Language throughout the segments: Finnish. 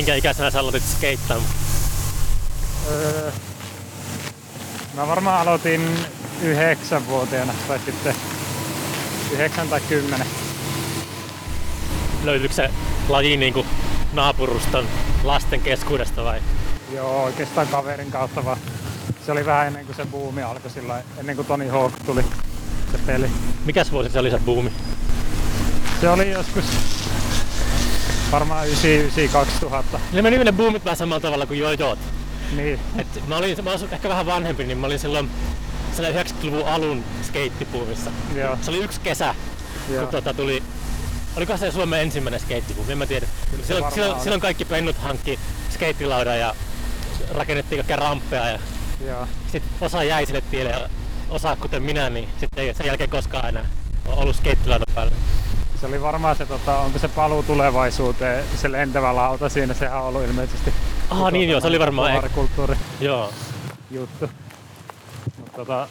Minkä ikäisenä sä aloitit skeittaamaan? Öö, mä varmaan aloitin yhdeksänvuotiaana tai sitten yhdeksän tai kymmenen. Löytyykö se laji niin kuin naapuruston lasten keskuudesta vai? Joo, oikeastaan kaverin kautta vaan. Se oli vähän ennen kuin se buumi alkoi sillä ennen kuin Tony Hawk tuli se peli. Mikäs vuosi se oli se buumi? Se oli joskus varmaan 99-2000. Ne meni ne buumit vähän samalla tavalla kuin jojot. Niin, Et mä olin, mä olin ehkä vähän vanhempi, niin mä olin silloin siellä 90-luvun alun skeittipuumissa. joo. Se oli yksi kesä, joo. kun tuota tuli... Oliko se Suomen ensimmäinen skeittipuumi? En mä tiedä. Kyllä Silloin, silloin, silloin kaikki pennut hankki skeittilaudan ja rakennettiin kaikkea ramppeja ja joo. sitten osa jäi sille tielle ja osa kuten minä, niin sitten ei sen jälkeen koskaan enää ollut skeittilaudan päällä. Se oli varmaan se, tota, onko se paluu tulevaisuuteen, se lentävä lauta siinä, sehän on ollut ilmeisesti. Ah niin joo, se oli varmaan... Ek- kulttuuri joo. juttu. Mut tota,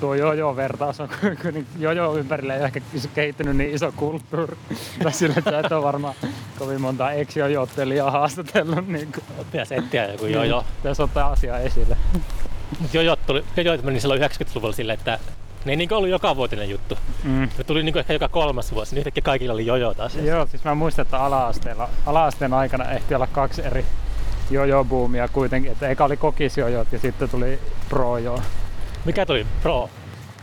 tuo jojo vertaus on kun niin jojo ympärillä ei ehkä kehittynyt niin iso kulttuuri. tai sillä, että et ole varmaan kovin monta ex-jojottelijaa haastatellut. Niin kuin, Pitäisi etsiä joku jojo. Tässä ottaa asiaa esille. Jojot, tuli, jojot meni silloin 90-luvulla silleen, että ne ei niinku ollut joka vuotinen juttu. Mm. Ne tuli niinku ehkä joka kolmas vuosi, niin yhtäkkiä kaikilla oli jojo taas. Joo, siis mä muistan, että ala-asteella, ala-asteen aikana ehti olla kaksi eri jojo-buumia kuitenkin. Että eka oli kokisjojot ja sitten tuli pro-jo. Mikä tuli pro?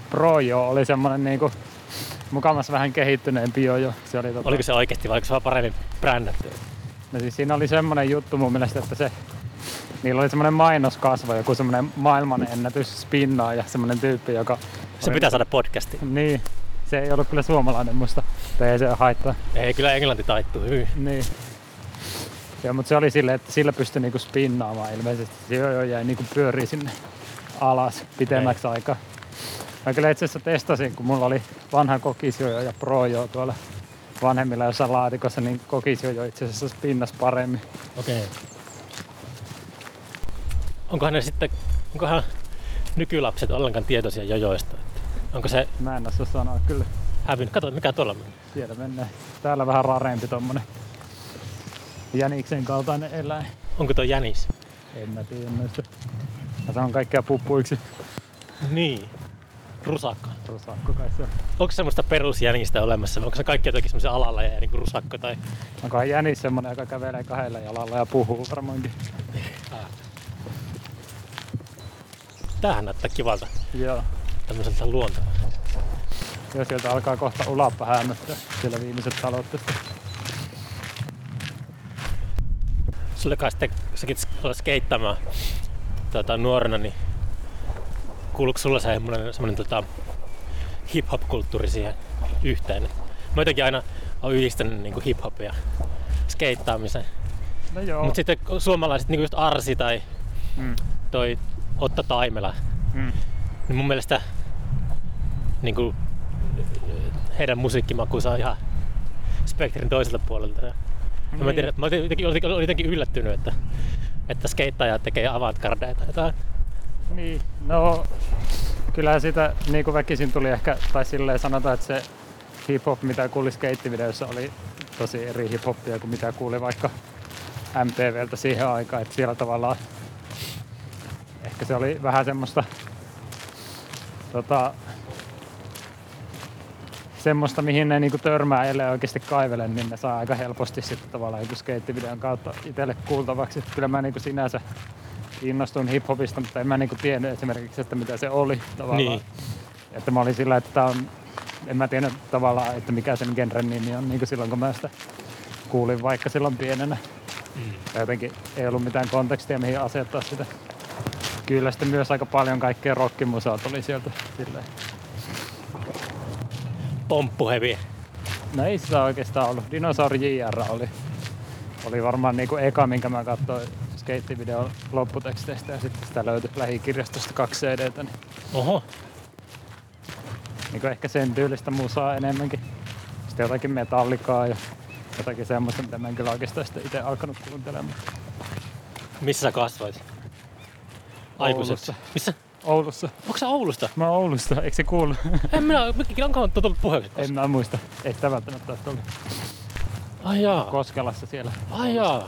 Pro-jo oli semmonen niinku mukamassa vähän kehittyneempi jojo. Se oli tota, Oliko se oikeasti vai oliko se vaan paremmin brändätty? no siis siinä oli semmonen juttu mun mielestä, että se Niillä oli semmoinen mainoskasvo, joku semmoinen maailman ennätys spinnaa ja semmoinen tyyppi, joka... Se pitää saada podcastiin. Niin, se ei ollut kyllä suomalainen musta, tai ei se haittaa. Ei, kyllä englanti taittuu hyvin. Niin. Joo, mutta se oli silleen, että sillä pystyi niinku spinnaamaan ilmeisesti. Se joo, joo, jäi niinku pyörii sinne alas pitemmäksi aikaa. Mä kyllä itse asiassa testasin, kun mulla oli vanha kokisjojo ja projo tuolla vanhemmilla jossain laatikossa, niin kokisjojo itse asiassa spinnas paremmin. Okei. Okay. Onkohan ne sitten, onkohan nykylapset ollenkaan tietoisia jojoista? Onko se Mä en osaa sanoa kyllä. hävinnyt? Kato, mikä tuolla meni. Siellä mennään. Täällä vähän rareempi tommonen jäniksen kaltainen eläin. Onko tuo jänis? En mä tiedä noista. Mä sanon kaikkea puppuiksi. Niin. Rusakka. Rusakko kai se on. Onko semmoista perusjänistä olemassa? Onko se kaikki jotenkin semmoisia alalajeja, niin kuin rusakko tai... Onkohan jänis semmonen, joka kävelee kahdella jalalla ja puhuu varmaankin. Tämähän näyttää kivalta. Joo. Tämmöiseltä luontoa. Ja sieltä alkaa kohta ulappa häämöttää. Siellä viimeiset talot tästä. Sulle kai sitten, kun säkin olet skeittämään tota, nuorena, niin kuuluuko sulla semmoinen, semmoinen tota, hip-hop-kulttuuri siihen yhteen? Mä jotenkin aina olen yhdistänyt niin kuin hip-hopia ja skeittaamisen. No joo. Mutta sitten suomalaiset, niin kuin just Arsi tai Mm. toi Otta Taimela, Mm. Niin mun mielestä niin kuin, heidän musiikkimakuunsa on ihan spektrin toiselta puolelta. Ja niin. Mä, tiedän, mä olin jotenkin, olin jotenkin yllättynyt, että, että skeittajat tekee avantgardeja tai jotain. Niin, no kyllä sitä niin kuin väkisin tuli ehkä, tai silleen sanotaan, että se hip-hop, mitä kuuli skeittivideossa, oli tosi eri hip-hopia kuin mitä kuuli vaikka MTVltä siihen aikaan, että siellä tavallaan ehkä se oli vähän semmoista tota, semmoista, mihin ne niinku törmää, ellei oikeasti kaivele, niin ne saa aika helposti sitten tavallaan joku skeittivideon kautta itselle kuultavaksi. Että kyllä mä niinku sinänsä innostuin hiphopista, mutta en mä niinku tiennyt esimerkiksi, että mitä se oli tavallaan. Niin. Että mä olin sillä, että on, en mä tiennyt tavallaan, että mikä sen genren nimi on, niin kuin silloin kun mä sitä kuulin vaikka silloin pienenä. Mm. Ja jotenkin ei ollut mitään kontekstia, mihin asettaa sitä. Kyllä sitten myös aika paljon kaikkea rockimusaa tuli sieltä silleen. Pomppuhevi. No ei sitä oikeastaan ollut. Dinosauri JR oli, oli varmaan niinku eka, minkä mä katsoin skeittivideon lopputeksteistä ja sitten sitä löytyi lähikirjastosta kaksi CDtä. Niin, Oho, niin ehkä sen tyylistä musaa enemmänkin. Sitten jotakin metallikaa ja jotakin semmoista, mitä mä en kyllä oikeastaan itse alkanut kuuntelemaan. missä sä kasvoit? Oulussa. Missä? Oulussa. Onko sä Oulusta? Mä oon Oulusta, eikö se kuulu? En minä, onkohan tullut puheeksi en mä muista. Ei sitä välttämättä ole tullut. Ai jaa. Koskelassa siellä. Ai jaa.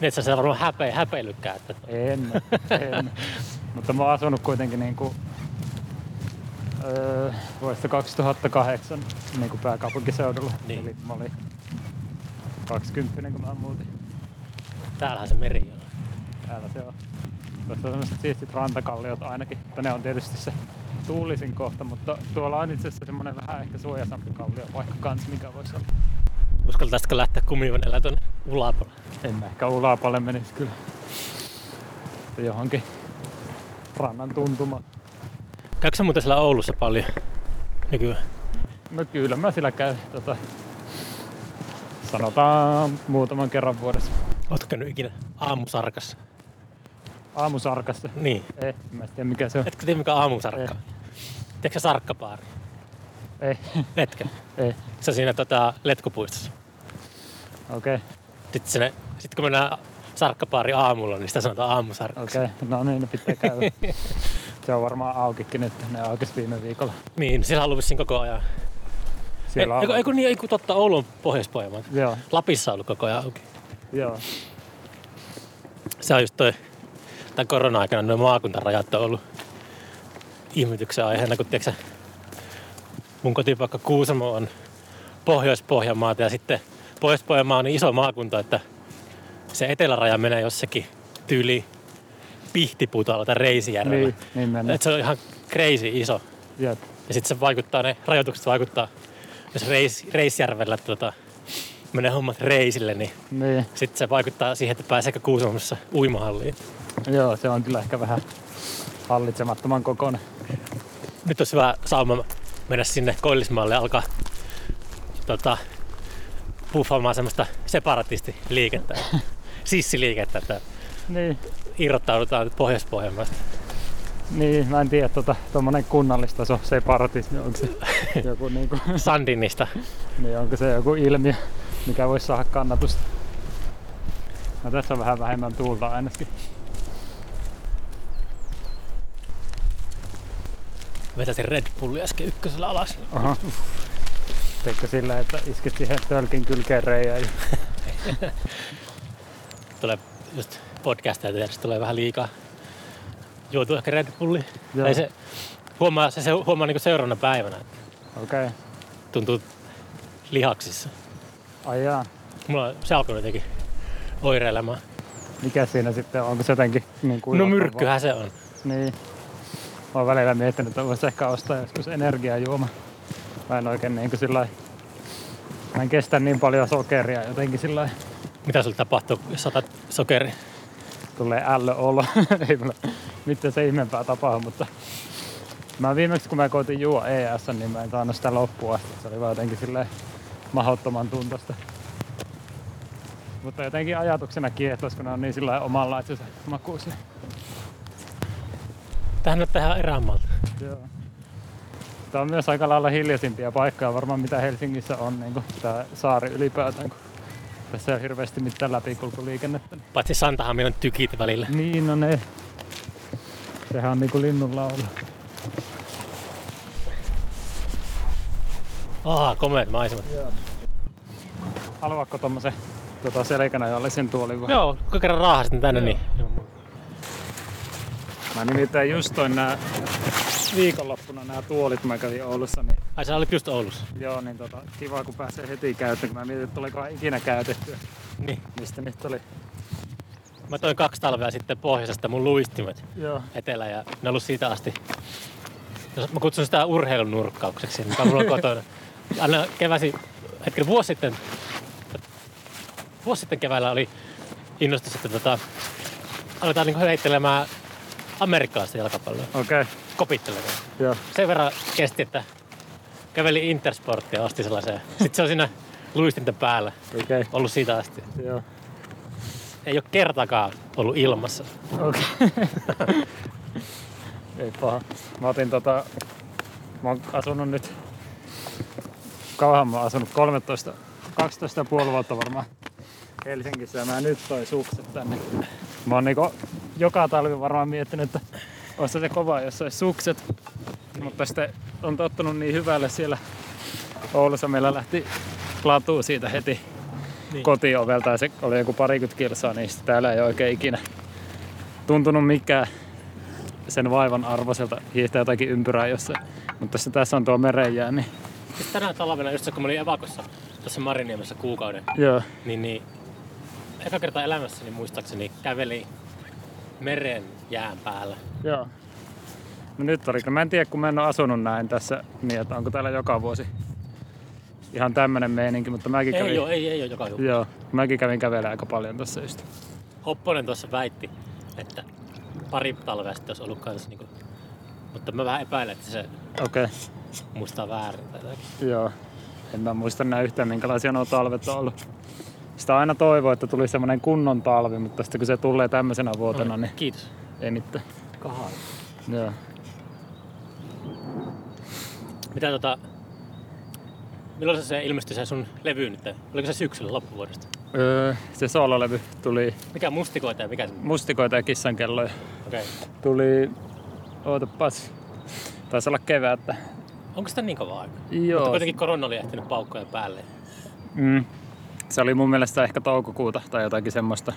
Niin et sä sitä varmaan häpe, häpeilykään. Että... En, en. Mutta mä oon asunut kuitenkin niinku, öö, vuodesta 2008 niin kuin pääkaupunkiseudulla. Niin. Eli mä olin 20 kun mä muutin. Täällähän se meri on. Täällä se on. Tuossa on semmoiset siistit rantakalliot ainakin. Mutta ne on tietysti se tuulisin kohta, mutta tuolla on itse asiassa semmoinen vähän ehkä suojasampi kallio vaikka kans, mikä voisi olla. Uskaltaisitko lähteä kumivenellä tuonne Ulapalle? En mä ehkä Ulapalle menisi kyllä. Johonkin rannan tuntumaan. Käykö sä muuten siellä Oulussa paljon nykyään? No kyllä mä sillä käyn tota, sanotaan muutaman kerran vuodessa. Ootko käynyt ikinä aamusarkassa? Aamusarkassa. Niin. Ei, mä en tiedä mikä se on. Etkö tiedä mikä on aamusarkka? on? Tiedätkö sarkkapaari? Ei, Etkö? ei. Se on siinä tota, letkupuistossa. Okei, okay, Sitten, sinne, sitten kun mennään sarkkapaari aamulla, niin sitä sanotaan aamusarkaksi. okei. Okay. No niin, ne pitää käydä. se on varmaan aukikin nyt. Ne aukesi viime viikolla. Niin, siellä on ollut koko ajan. Siellä ei, on. eiku, eiku, niin, eiku totta, Oulu on pohjois Joo, Lapissa on ollut koko ajan auki. joo. Se on just toi, tämän korona-aikana nuo maakuntarajat on ollut ihmetyksen aiheena, kun tiedätkö, sä, mun kotipaikka Kuusamo on Pohjois-Pohjanmaata ja sitten Pohjois-Pohjanmaa on niin iso maakunta, että se eteläraja menee jossakin tyyli Pihtiputalla tai Reisijärvellä. Niin, niin. Et se on ihan crazy iso. Jep. Ja sitten se vaikuttaa, ne rajoitukset vaikuttaa, jos Reis, Reisjärvellä tota, menee hommat reisille, niin Niin, sitten se vaikuttaa siihen, että pääseekö Kuusamossa uimahalliin. Joo, se on kyllä ehkä vähän hallitsemattoman kokoinen. Nyt olisi hyvä sauma mennä sinne Koillismaalle ja alkaa tota, puffaamaan semmoista separatistiliikettä, sissiliikettä, että Niin, irrottaudutaan nyt Pohjois-Pohjanmaasta. niin, mä en tiedä, tota, tommonen kunnallistaso separatismi, onko se joku niinku, Sandinista. niin onko se joku ilmiö, mikä voisi saada kannatusta. No tässä on vähän vähemmän tuulta ainakin. Vetäsin Red Bulli äsken ykkösellä alas. Aha. Teikö sillä, että iskit siihen tölkin kylkeen reijään? Tulee just podcastia tehdä, tulee vähän liikaa. Joutuu ehkä Red Bulli. Joo. Tai se huomaa, se, se huomaa niinku seuraavana päivänä, Okei. Okay. tuntuu lihaksissa. Ai jaa. Mulla on, se alkoi jotenkin oireilemaan. Mikä siinä sitten on? Onko se jotenkin niin kuin No myrkkyhän se on. Niin. Mä oon välillä miettinyt, että voisi ehkä ostaa joskus energiajuoma. Mä en oikein niin kuin sillä lailla- Mä en kestä niin paljon sokeria jotenkin sillä Mitä sulle tapahtuu, jos otat sokeri? tulee ällö olo. Ei mulla mitään se ihmeempää tapahdu, mutta mä viimeksi kun mä koitin juo ES, niin mä en saanut sitä loppua asti. Se oli vaan jotenkin silleen mahdottoman tuntosta. Mutta jotenkin ajatuksena kiehtos, kun ne on niin sillä lailla omanlaitsensa makuisia. Tähän näyttää ihan erämaalta. Joo. Tämä on myös aika lailla hiljaisimpia paikkoja varmaan mitä Helsingissä on, niin tämä saari ylipäätään, kun tässä ei ole hirveästi mitään läpikulkuliikennettä. Paitsi Santahammin on tykit välillä. Niin, no ne. Sehän on niinku linnun laulu. Aa, komeat maisemat. Haluatko tommosen tota, selkänajallisen tuolin vai? Joo, kun kerran raahasin tänne, Joo. niin Mä nimittäin just toin nää viikonloppuna nämä tuolit, mä kävin Oulussa, niin Ai sä olit just Oulussa. joo, niin tota, kiva kun pääsee heti käyttöön, kun mä mietin, että tulikohan ikinä käytettyä. Niin. Mistä nyt oli? Mä toin kaksi talvea sitten pohjoisesta mun luistimet Joo. etelä ja ne on ollut siitä asti. Jos Mä kutsun sitä urheilunurkkaukseksi, mikä mulla on kotona. Aina keväsi, hetken vuosi sitten, vuosi sitten keväällä oli innostus, että tota, aletaan niinku heittelemään amerikkalaista jalkapalloa, Okei, okay. kopittelemaan. joo. Sen verran kesti, että käveli Intersporttia ja osti sellaisen. Sitten se on siinä luistinten päällä Okei, okay. ollut siitä asti. joo. Ei ole kertakaan ollut ilmassa. Okei. Ei paha. Mä otin tota... Mä oon asunut nyt... Kauan mä oon asunut 13, 12 ja puoli vuotta varmaan Helsingissä ja mä nyt toi sukset tänne. Mä oon niinku joka talvi varmaan miettinyt, että olisi se kova, jos olisi sukset. Mutta sitten on tottunut niin hyvälle siellä Oulussa. Meillä lähti latua siitä heti niin. kotiovelta ja se oli joku parikymmentä kilsaa, niin sitten täällä ei oikein ikinä tuntunut mikään sen vaivan arvoiselta hiihtää jotakin ympyrää jossain. Mutta tässä, tässä on tuo merenjää, niin... Siis tänä talvena, just se, kun mä olin evakossa tuossa Mariniemessä kuukauden, Joo. niin, niin eka kerta elämässäni muistaakseni käveli meren jään päällä. Joo. No nyt oli, mä en tiedä kun mä en ole asunut näin tässä, niin että onko täällä joka vuosi ihan tämmönen meininki, mutta mäkin Ei kävin... oo, ei, ei oo joka juhla. Joo, mäkin kävin kävelemään aika paljon tässä just. Hopponen tuossa väitti, että pari talvea sitten olisi ollut kanssa niinku... Mutta mä vähän epäilen, että se Okei, okay. muistaa väärin tai joo. En mä muista enää yhtään minkälaisia nuo talvet on ollut. Sitä aina toivoo, että tuli semmonen kunnon talvi, mutta sitten kun se tulee tämmöisenä vuotena, niin Kiitos. ei mitään. Kahaa. Joo. Mitä tota... Milloin se ilmestyi se sun levy nyt? Oliko se syksyllä loppuvuodesta? Öö, se soololevy tuli Mikä mustikoita ja mikä se? mustikoita ja kissankelloja. Okei. Okay. Tuli, ootapas, taisi olla kevättä. Onko sitä niin kova aika? Joo. Mutta kuitenkin korona oli ehtinyt paukkoja päälle. Mm. Se oli mun mielestä ehkä toukokuuta tai jotakin semmoista.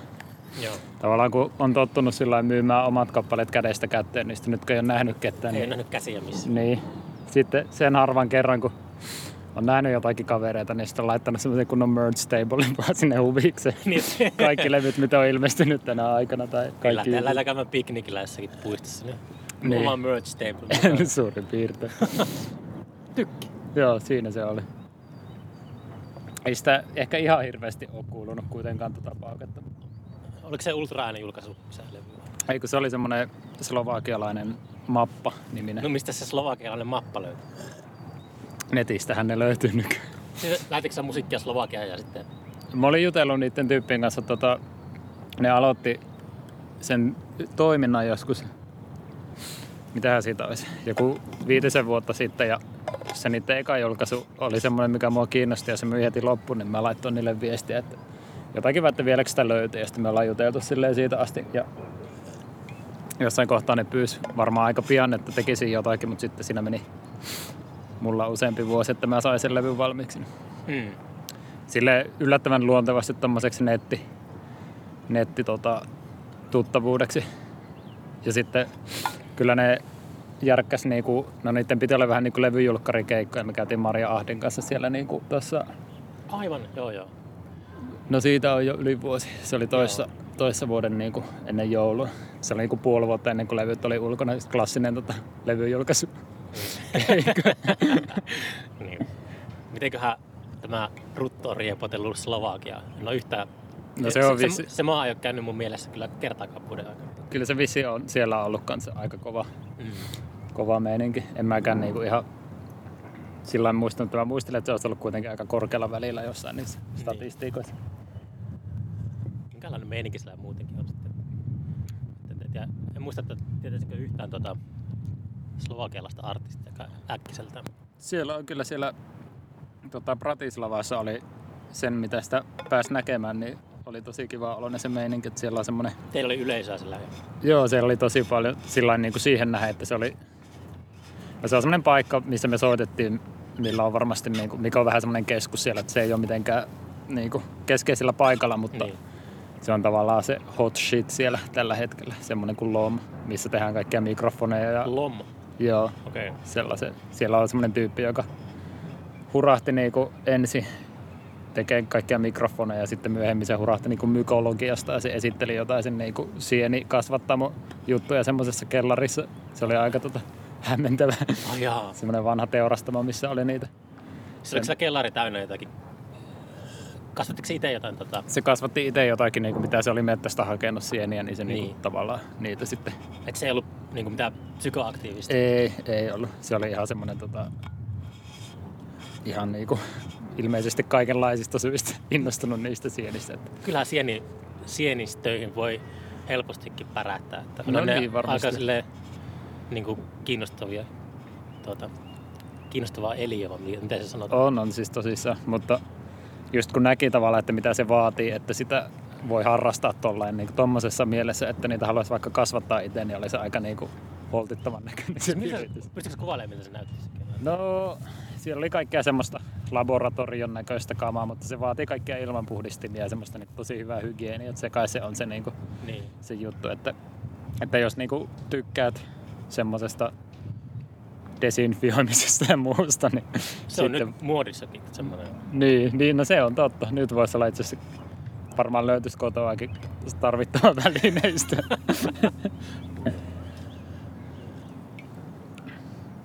Joo. Tavallaan kun on tottunut sillä myymään omat kappaleet kädestä kätteen, niin sitten nyt kun ei ole nähnyt ketään, Ei niin, nähnyt käsiä missään. niin sitten sen harvan kerran, kun on nähnyt jotakin kavereita, niin sitten on laittanut semmoisen kunnon merge tablein vaan sinne huvikseen. Niin. Kaikki levyt, mitä on ilmestynyt tänä aikana. Tai kaikki Lähdetään, lähdetään käymään piknikillä jossakin puistossa. Niin. Niin. Oma merch table. Suurin piirtein. Tykki. Joo, siinä se oli. Ei sitä ehkä ihan hirveästi ole kuulunut kuitenkaan tota pauketta. Oliko se ultra julkaisu se levy? Ei kun se oli semmonen slovakialainen mappa niminen. No mistä se slovakialainen mappa löytyy? Netistähän ne löytyy nykyään. Siis Lähetitkö sä musiikkia Slovakiaan ja sitten... Mä olin jutellut niiden tyyppien kanssa, tota, ne aloitti sen toiminnan joskus, mitähän siitä olisi, joku viitisen vuotta sitten ja se niiden eka julkaisu oli semmoinen, mikä mua kiinnosti ja se myi heti loppuun, niin mä laittoin niille viestiä, että jotakin että vieläkö sitä löytyy ja sitten me ollaan juteltu silleen siitä asti ja jossain kohtaa ne pyysi varmaan aika pian, että tekisin jotakin, mutta sitten siinä meni mulla useampi vuosi, että mä sain sen levyn valmiiksi. Hmm. Sille yllättävän luontevasti tommoseksi netti, netti tota, tuttavuudeksi. Ja sitten kyllä ne järkkäs niinku, no niiden piti olla vähän niinku levyjulkkarikeikkoja. Me käytiin Maria Ahdin kanssa siellä niinku tossa, Aivan, joo joo. no siitä on jo yli vuosi. Se oli toissa, toissa vuoden niinku ennen joulua. Se oli niinku puoli vuotta ennen kuin levyt oli ulkona. Sitten klassinen tota, levyjulkaisu. Niin. Mitenköhän tämä Rutto on riepotellut Slovakiaa? En ole yhtään... No se on se, vissi- se, se maa ei ole käynyt mun mielessä kyllä kertaakaan vuoden aikana. Kyllä se vissi on siellä ollut kanssa aika kova. Mm. kova meininki. En mäkään niinku ihan sillä muistanut, että mä muistelin, että se olisi ollut kuitenkin aika korkealla välillä jossain niissä statistiikoissa. Minkälainen meininki sillä muutenkin on sitten? Ja en muista, että tietäisikö yhtään tuota slovakialaista artistia joka äkkiseltään. Siellä on kyllä siellä tota, Bratislavassa oli sen, mitä sitä pääsi näkemään, niin oli tosi kiva oloinen se meininki, että siellä on semmoinen Teillä oli yleisöä sillä ja Joo, siellä oli tosi paljon sillä niin kuin siihen nähden, että se oli... No se on semmoinen paikka, missä me soitettiin, millä on varmasti, niin kuin, mikä on vähän semmoinen keskus siellä, että se ei ole mitenkään niin kuin keskeisellä paikalla, mutta Niin. se on tavallaan se hot shit siellä tällä hetkellä, semmoinen kuin LOM, missä tehdään kaikkia mikrofoneja ja Lom. joo, Okei. Okay. sellaisen. Siellä on semmoinen tyyppi, joka hurahti niinku ensin tekee kaikkia mikrofoneja ja sitten myöhemmin se hurahti niinku mykologiasta ja se esitteli jotain sen niinku sieni kasvattamo juttuja semmoisessa kellarissa. Se oli aika tota, hämmentävä. Jaa. Semmoinen vanha teurastamo, missä oli niitä. Siis oliko siellä kellari täynnä jotakin? Kasvattiko se itse jotain tota? Se kasvatti itse jotakin, niinku, mitä se oli mettästä hakenut sieniä, niin se niin. Niin. Niinku, tavallaan niitä sitten. Eikö se ei ollut niinku mitään psykoaktiivista? Ei, ei ollut. Se oli ihan semmoinen tota, ihan niinku, ilmeisesti kaikenlaisista syistä innostunut niistä sienistä. Kyllähän sieni, sienistöihin voi helpostikin pärähtää. Että No ne niin, varmasti. aika silleen, niin kuin kiinnostavia, tuota, kiinnostavaa eliöä, miten se sanotaan? on, on siis tosissaan, mutta just kun näki tavallaan, että mitä se vaatii, että sitä voi harrastaa tollain niin tommosessa mielessä, että niitä haluaisi vaikka kasvattaa itse, niin oli se aika niin kuin holtittavan näköinen yritys. pystytkö kuvailemaan, miltä se näytti? No, siellä oli kaikkea semmoista laboratorion näköistä kamaa, mutta se vaatii kaikkia ilmanpuhdistimia ja semmoista niin tosi hyvää hygieniaa. Se kai se on se, niin kuin, Niin. se juttu, että, että jos niin kuin tykkäät semmoisesta desinfioimisesta ja muusta, niin Se on nyt muodissakin semmoinen. Niin, niin, no se on totta. Nyt voisi olla itse asiassa varmaan löytyisi kotoakin tarvittava välineistä.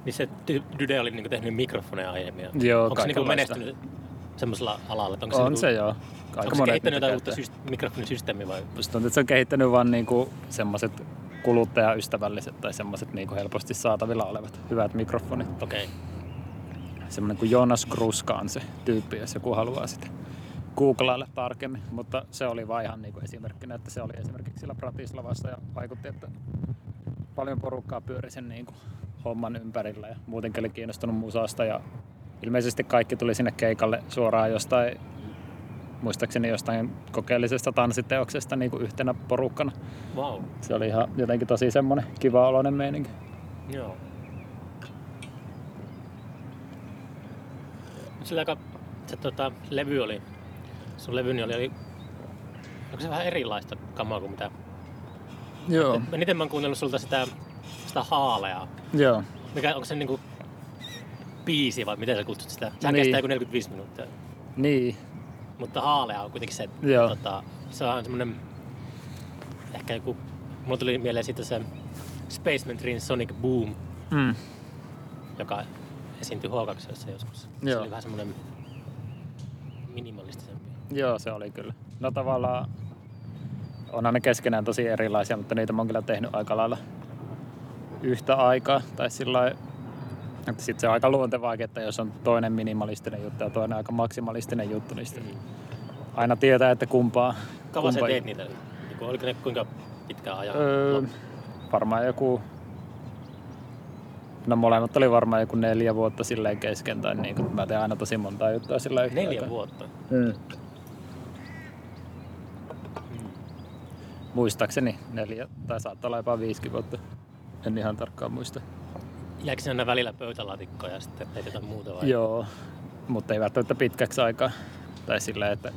Niin se Dy- Dyde oli niinku tehnyt mikrofoneja aiemmin. Joo, Onko se niinku menestynyt semmoisella alalla? Onko on niinku, se joo. Onko se kehittänyt jotain uutta syst- mikrofonisysteemiä vai? Musta tuntuu, että se on kehittänyt vaan niinku semmoiset kuluttajaystävälliset tai semmoiset niinku helposti saatavilla olevat hyvät mikrofonit. Okei. Okay. Semmoinen kuin Jonas Kruska on se tyyppi, jos joku haluaa sitä googlailla tarkemmin. Mutta se oli vaan ihan niinku esimerkkinä, että se oli esimerkiksi sillä Bratislavassa ja vaikutti, että paljon porukkaa pyöri sen niinku homman ympärillä ja muutenkin oli kiinnostunut musasta ja ilmeisesti kaikki tuli sinne keikalle suoraan jostain muistaakseni jostain kokeellisesta tanssiteoksesta niin kuin yhtenä porukkana. Wow. Se oli ihan jotenkin tosi semmoinen kiva oloinen meininki. Joo. Sillä aika, se tota, levy oli, sun levyni oli, oli, onko se vähän erilaista kamaa kuin mitä? Joo. Eniten mä oon kuunnellut sulta sitä, sitä haaleaa. Joo. Mikä, onko se niinku biisi vai miten sä kutsut sitä? Sehän Niin. kestää joku 45 minuuttia. Niin. Mutta haalea on kuitenkin se, Joo. tota, se on semmonen, ehkä joku, mulla tuli mieleen siitä se Spaceman Dream Sonic Boom, Mm. joka esiintyi H2 joskus. Se Joo. oli vähän semmonen minimalistisempi. Joo, se oli kyllä. No tavallaan onhan ne keskenään tosi erilaisia, mutta niitä mä oon kyllä tehnyt aika lailla yhtä aikaa. Tai sillä että sit se on aika luontevaa, että jos on toinen minimalistinen juttu ja toinen aika maksimalistinen juttu, niin sitten aina tietää, että kumpaa. Kauan sä kumpaa- teet niitä? Niinku, oliko ne kuinka pitkään ajan? Öö, varmaan joku... No molemmat oli varmaan joku neljä vuotta silleen kesken, tai niin kuin, mä teen aina tosi montaa juttua sillä yhtä Neljä aikaa. vuotta. Mm. Muistaakseni neljä, tai saattaa olla jopa viisikin vuotta. En ihan tarkkaan muista. Jääkö sinne aina välillä pöytälaatikkoa ja sitten jotain muuta vai? Joo, mutta ei välttämättä pitkäksi aikaa. Tai sillä, että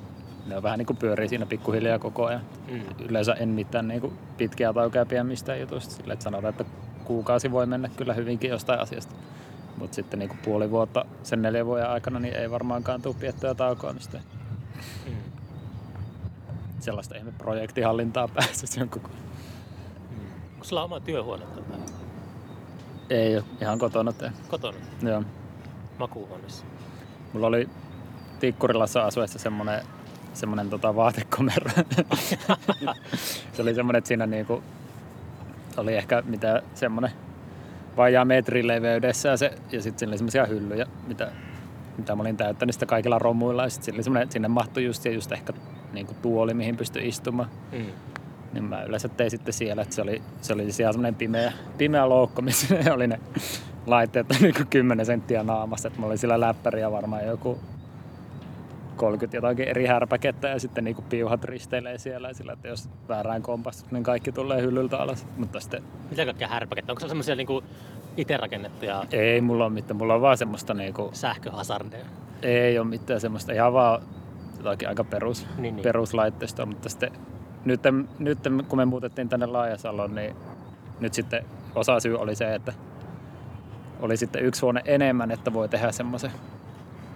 ne on vähän niin kuin pyörii siinä pikkuhiljaa koko ajan. Mm. Yleensä en mitään niin kuin pitkiä taukoja pidä mistään jutusta. Sillä, että sanotaan, että kuukausi voi mennä kyllä hyvinkin jostain asiasta. Mutta sitten niin kuin puoli vuotta sen neljän vuoden aikana niin ei varmaankaan tule piettyä taukoa mistään. Mm. Sellaista ihme projektihallintaa päässä jonkun. Onko sulla oma työhuone tota, Ei ole ihan kotona tee. kotona, Joo. makuuhuoneessa? Mulla oli Tikkurilassa asuessa semmonen, semmonen tota vaatekomero. se oli semmonen, että siinä niinku oli ehkä mitä semmonen vajaa metrin leveydessä ja, se, ja sitten siinä oli semmoisia hyllyjä, mitä, mitä mä olin täyttänyt sitä kaikilla romuilla. Ja sit siinä oli semmonen, sinne mahtui just, ja just ehkä niinku tuoli, mihin pystyi istumaan. Mm. Niin mä yleensä tein sitten siellä, että se oli, se oli siellä semmoinen pimeä, pimeä loukko, missä ne oli ne laitteet niin kuin 10 senttiä naamassa. Että mulla oli sillä läppäriä varmaan joku 30 jotakin eri härpäkettä ja sitten niinku piuhat risteilee siellä sillä, että jos väärään kompastut, niin kaikki tulee hyllyltä alas. Mutta sitten Mitä kaikkea härpäkettä? Onko se semmoisia niinku itse rakennettuja ei mulla ole mitään, mulla on vaan semmoista niinku, sähköhasardeja? ei ole mitään semmoista, ihan vaan jotakin aika perus, Niin, niin. peruslaitteistoa, mutta sitten nyt, nyt kun me muutettiin tänne Laajasaloon, niin nyt sitten osa syy oli se, että oli sitten yksi huone enemmän, että voi tehdä semmoisen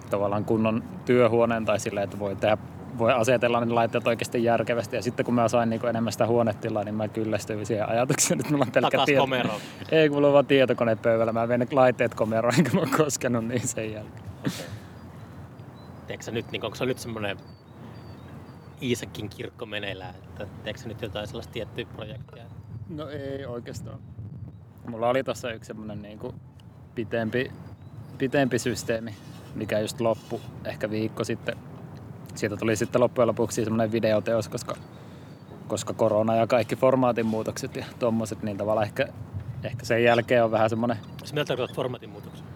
tavallaan kunnon työhuoneen tai sillä, että voi, tehdä, voi asetella ne laitteet oikeasti järkevästi. Ja sitten kun mä sain niin enemmän sitä huonetilaa, niin mä kyllästyin siihen ajatukseen, että mulla on pelkkä Takas tieto- komeroon. Ei, kun mulla on vaan tietokone pöydällä. Mä vein laitteet komeroon, enkä mä oon koskenut niin sen jälkeen. Teekö sä nyt, niin onko se nyt semmoinen Iisakin kirkko meneillään, että teekö nyt jotain sellaista tiettyä projektia? No ei oikeastaan. Mulla oli tossa yksi semmonen niinku pitempi, pitempi systeemi, mikä just loppu ehkä viikko sitten. Siitä tuli sitten loppujen lopuksi semmonen videoteos, koska, koska korona ja kaikki formaatin muutokset ja tommoset, niin tavallaan ehkä, ehkä sen jälkeen on vähän semmonen Se mieltä tarkoittaa formaatin muutoksen.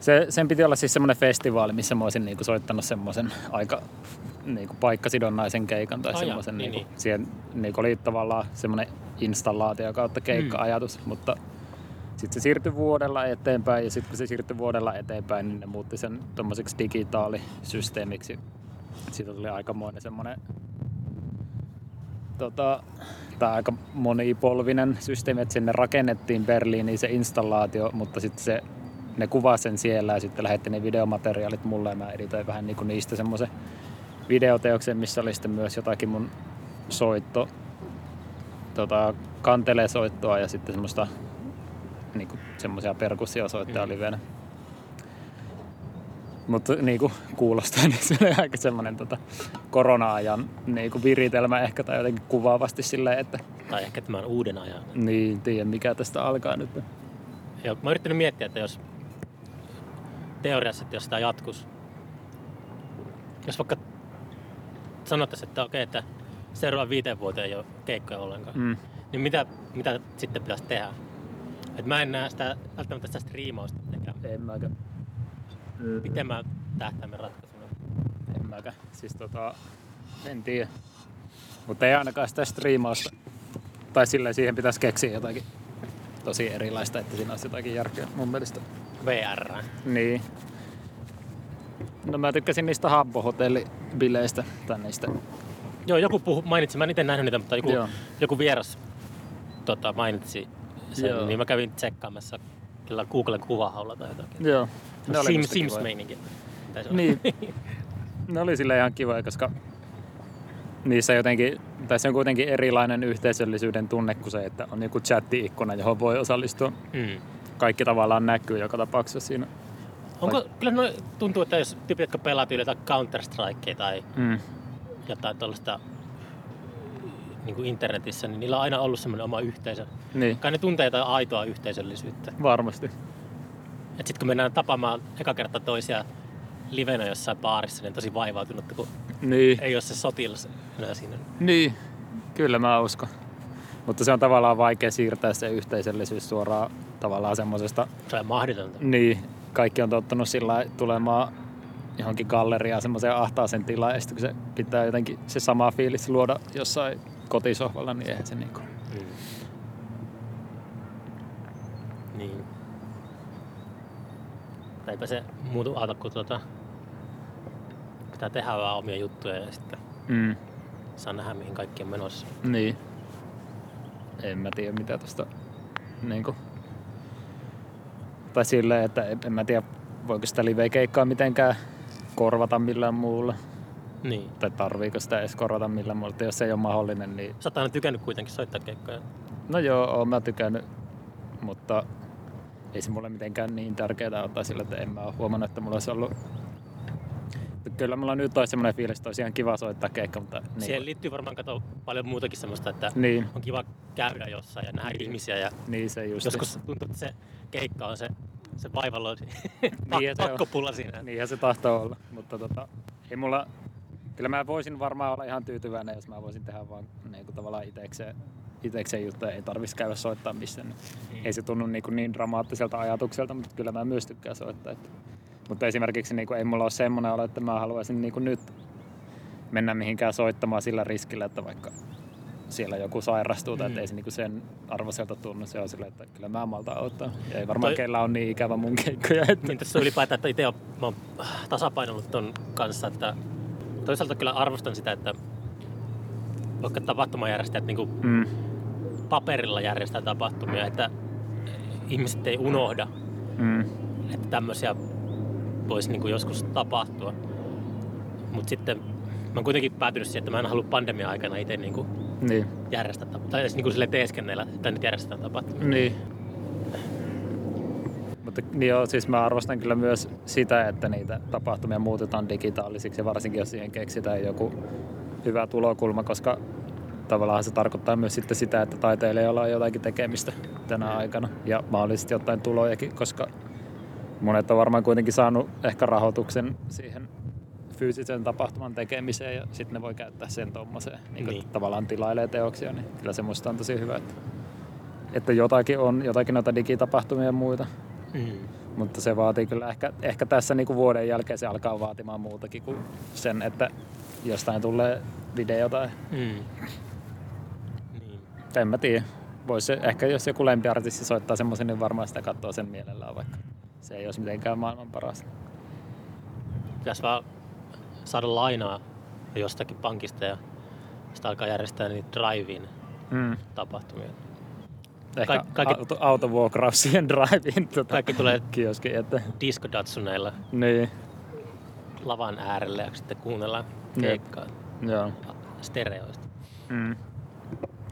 se, sen piti olla siis semmoinen festivaali, missä mä olisin niinku soittanut semmoisen aika niinku paikkasidonnaisen keikan tai semmoisen. niin, Niinku, niin. siihen niinku oli tavallaan semmoinen installaatio kautta keikka-ajatus, mutta Sitten se siirtyi vuodella eteenpäin ja sitten kun se siirtyi vuodella eteenpäin, niin ne muutti sen tommoseksi digitaalisysteemiksi. Siitä tuli aikamoinen semmoinen tota, tai aika monipolvinen systeemi, että sinne rakennettiin Berliiniin se installaatio, mutta sitten se, ne kuvasi sen siellä ja sitten lähetti ne videomateriaalit mulle ja mä editoin vähän niinku niistä semmoisen videoteoksen, missä oli sitten myös jotakin mun soitto, tota, kantelesoittoa ja sitten semmoista niinku semmoisia perkussiosoittoja mm. livenä. Mutta niinku kuulostaa, niin se oli aika semmoinen tota, korona-ajan niinku viritelmä ehkä tai jotenkin kuvaavasti silleen, että... Tai ehkä tämän uuden ajan. Niin, tiedä mikä tästä alkaa nyt. Joo, mä oon yrittänyt miettiä, että jos teoriassa, että jos tämä jatkus, jos vaikka sanottaisiin, että okei, että seuraavan viiteen vuoteen ei ole keikkoja ollenkaan, mm. niin mitä, mitä sitten pitäisi tehdä? Et mä en näe sitä, välttämättä sitä striimausta mitenkään. En mäkään. Pitemmän tähtäimen ratkaisuna. En mäkään. Siis tota, en tiedä. Mutta ei ainakaan sitä striimausta. Tai silleen siihen pitäisi keksiä jotakin tosi erilaista, että siinä olisi jotakin järkeä mun mielestä. VR. Niin. No mä tykkäsin niistä Habbo-hotellibileistä tai niistä. Joo, joku puhu, mainitsi, mä en itse nähnyt niitä, mutta joku, Joo. joku vieras tota, mainitsi sen, Joo. niin mä kävin tsekkaamassa kyllä Googlen kuvahaulla tai jotakin. Joo. Ne oli Sims, Sims meininki. Niin. ne oli sille ihan kiva, koska niissä jotenkin, tai se on kuitenkin erilainen yhteisöllisyyden tunne kuin se, että on joku chatti-ikkuna, johon voi osallistua. Mm. Kaikki tavallaan näkyy joka tapauksessa siinä. Onko, kyllä no, tuntuu, että jos tyypit, jotka pelaa jotain Counter-Strikea tai mm. jotain tuollaista niin kuin internetissä, niin niillä on aina ollut semmoinen oma yhteisö. Niin. Kai ne tuntee jotain aitoa yhteisöllisyyttä. Varmasti. sitten kun mennään tapaamaan eka kerta toisia livenä jossain baarissa, niin on tosi vaivautunut, kun niin. ei ole se sotilas enää siinä. Niin, kyllä mä uskon. Mutta se on tavallaan vaikea siirtää se yhteisöllisyys suoraan tavallaan semmoisesta... Se on mahdotonta. Niin, kaikki on tottunut sillä tulemaan johonkin galleriaan semmoiseen ahtaaseen tilaan, ja sitten kun se pitää jotenkin se sama fiilis luoda jossain kotisohvalla, niin eihän se niinku... Mm. Niin. Eipä se muutu auta, kun tuota, pitää tehdä vaan omia juttuja ja sitten mm. saa nähdä, mihin kaikki on menossa. Niin. En mä tiedä, mitä tosta niinku... Tai silleen, että en mä tiedä, voiko sitä live-keikkaa mitenkään korvata millään muulla. Niin. Tai tarviiko sitä edes korvata millään muulla, jos se ei ole mahdollinen. Niin... Sä oot aina tykännyt kuitenkin soittaa keikkoja. No joo, oon mä tykännyt, mutta ei se mulle mitenkään niin tärkeää ottaa sillä, että en mä ole huomannut, että mulla olisi ollut Kyllä mulla nyt olisi semmoinen fiilis, että olisi ihan kiva soittaa keikka, mutta... Niin. Siihen liittyy varmaan kato paljon muutakin semmoista, että niin. on kiva käydä jossain ja nähdä ihmisiä. Ja niin se just. Joskus tuntuu, että se keikka on se, se vaivalo, niin pakkopulla siinä. Niinhän se tahtoo olla, mutta tota, ei mulla... Kyllä mä voisin varmaan olla ihan tyytyväinen, jos mä voisin tehdä vaan niin kuin tavallaan itekseen, itekseen juttuja, ei tarvitsisi käydä soittaa missään. Mm. Ei se tunnu niin, kuin niin dramaattiselta ajatukselta, mutta kyllä mä myös tykkään soittaa. Että mutta esimerkiksi niin kuin, ei mulla ole semmoinen olo, että mä haluaisin niin kuin nyt mennä mihinkään soittamaan sillä riskillä, että vaikka siellä joku sairastuu tai mm. ei se niin sen arvoiselta tunnu. Se on sille, että kyllä mä malta ottaa. Ja ei varmaan Toi... kellä on niin ikävä mun keikkoja. Että... Niin tässä ylipäätään, että itse olen tasapainollut ton kanssa, että toisaalta kyllä arvostan sitä, että vaikka tapahtumajärjestäjät niin kuin mm. paperilla järjestää tapahtumia, että ihmiset ei unohda, mm. että tämmöisiä voisi niin kuin joskus tapahtua. Mutta sitten mä oon kuitenkin päätynyt siihen, että mä en halua pandemia-aikana itse niin kuin niin. järjestää tai edes niin kuin sille teeskennellä, että nyt järjestetään tapahtumia. Niin. Mutta niin joo, siis mä arvostan kyllä myös sitä, että niitä tapahtumia muutetaan digitaalisiksi varsinkin jos siihen keksitään joku hyvä tulokulma, koska tavallaan se tarkoittaa myös sitten sitä, että taiteilijalla on jotakin tekemistä tänä aikana ja mahdollisesti jotain tulojakin, koska monet on varmaan kuitenkin saanut ehkä rahoituksen siihen fyysisen tapahtuman tekemiseen ja sitten ne voi käyttää sen tuommoiseen, niin, niin. tavallaan tilailee teoksia, niin kyllä se musta on tosi hyvä, että, että jotakin on, jotakin noita digitapahtumia ja muita. Mm. Mutta se vaatii kyllä ehkä, ehkä tässä niin kuin vuoden jälkeen se alkaa vaatimaan muutakin kuin sen, että jostain tulee video tai... Mm. Niin. En mä tiedä. voisi ehkä jos joku lempiartisti soittaa semmoisen, niin varmaan sitä katsoo sen mielellään, vaikka se ei olisi mitenkään maailman paras. Pitäisi vaan saada lainaa jostakin pankista ja sitä alkaa järjestää niitä drive-in Mm. tapahtumia. Ehkä Kaik- kaikki- auto, autovuokrauksien drive-in tota, Kaikki tulee kioski, että diskodatsuneilla niin, lavan äärelle ja sitten kuunnellaan Jep. keikkaa joo. stereoista. Mm.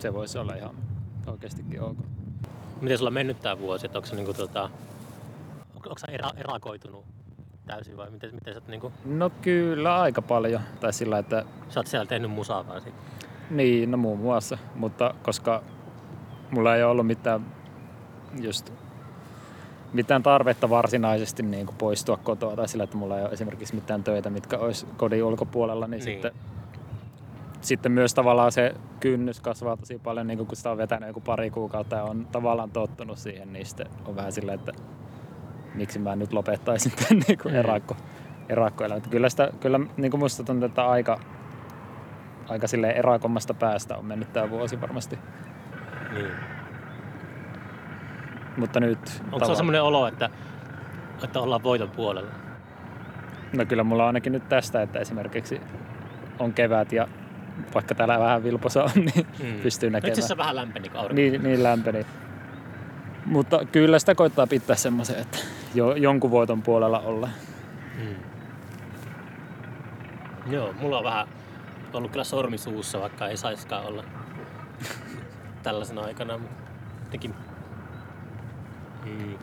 Se voisi olla ihan oikeastikin ok. Miten sulla on mennyt tää vuosi? Onko sä, niinku, tota, onko, onko sä era, erakoitunut täysin vai miten, miten sä, oot niinku, No kyllä aika paljon. Tai sillä, että sä oot siellä tehnyt musaa vaan sit? niin, no muun muassa. Mutta koska mulla ei ole ollut mitään just mitään tarvetta varsinaisesti niin kuin poistua kotoa tai sillä, että mulla ei ole esimerkiksi mitään töitä, mitkä olisi kodin ulkopuolella, niin, Niin. Sitten, sitten myös tavallaan se kynnys kasvaa tosi paljon, niin kun sitä on vetänyt joku pari kuukautta ja on tavallaan tottunut siihen, niin sitten on vähän silleen, että miksi mä nyt lopettaisin tämän niin kuin Mm. erakko, erakkoelämän. Kyllä, sitä, kyllä niin kuin musta tuntuu, että aika, aika silleen erakommasta päästä on mennyt tämä vuosi varmasti. Niin. Mutta nyt... Onko se semmoinen olo, että, että ollaan voiton puolella? No kyllä mulla on ainakin nyt tästä, että esimerkiksi on kevät ja vaikka täällä vähän vilposa on, niin Mm. pystyy No näkemään. Itse asiassa vähän lämpeni aurinko. Niin, niin lämpeni. Mutta kyllä sitä koittaa pitää semmoisen, että jo, jonkun voiton puolella olla. Mm. Joo, mulla on vähän ollut kyllä sormi suussa, vaikka ei saiskaan olla tällaisena aikana. Jotenkin... Mm.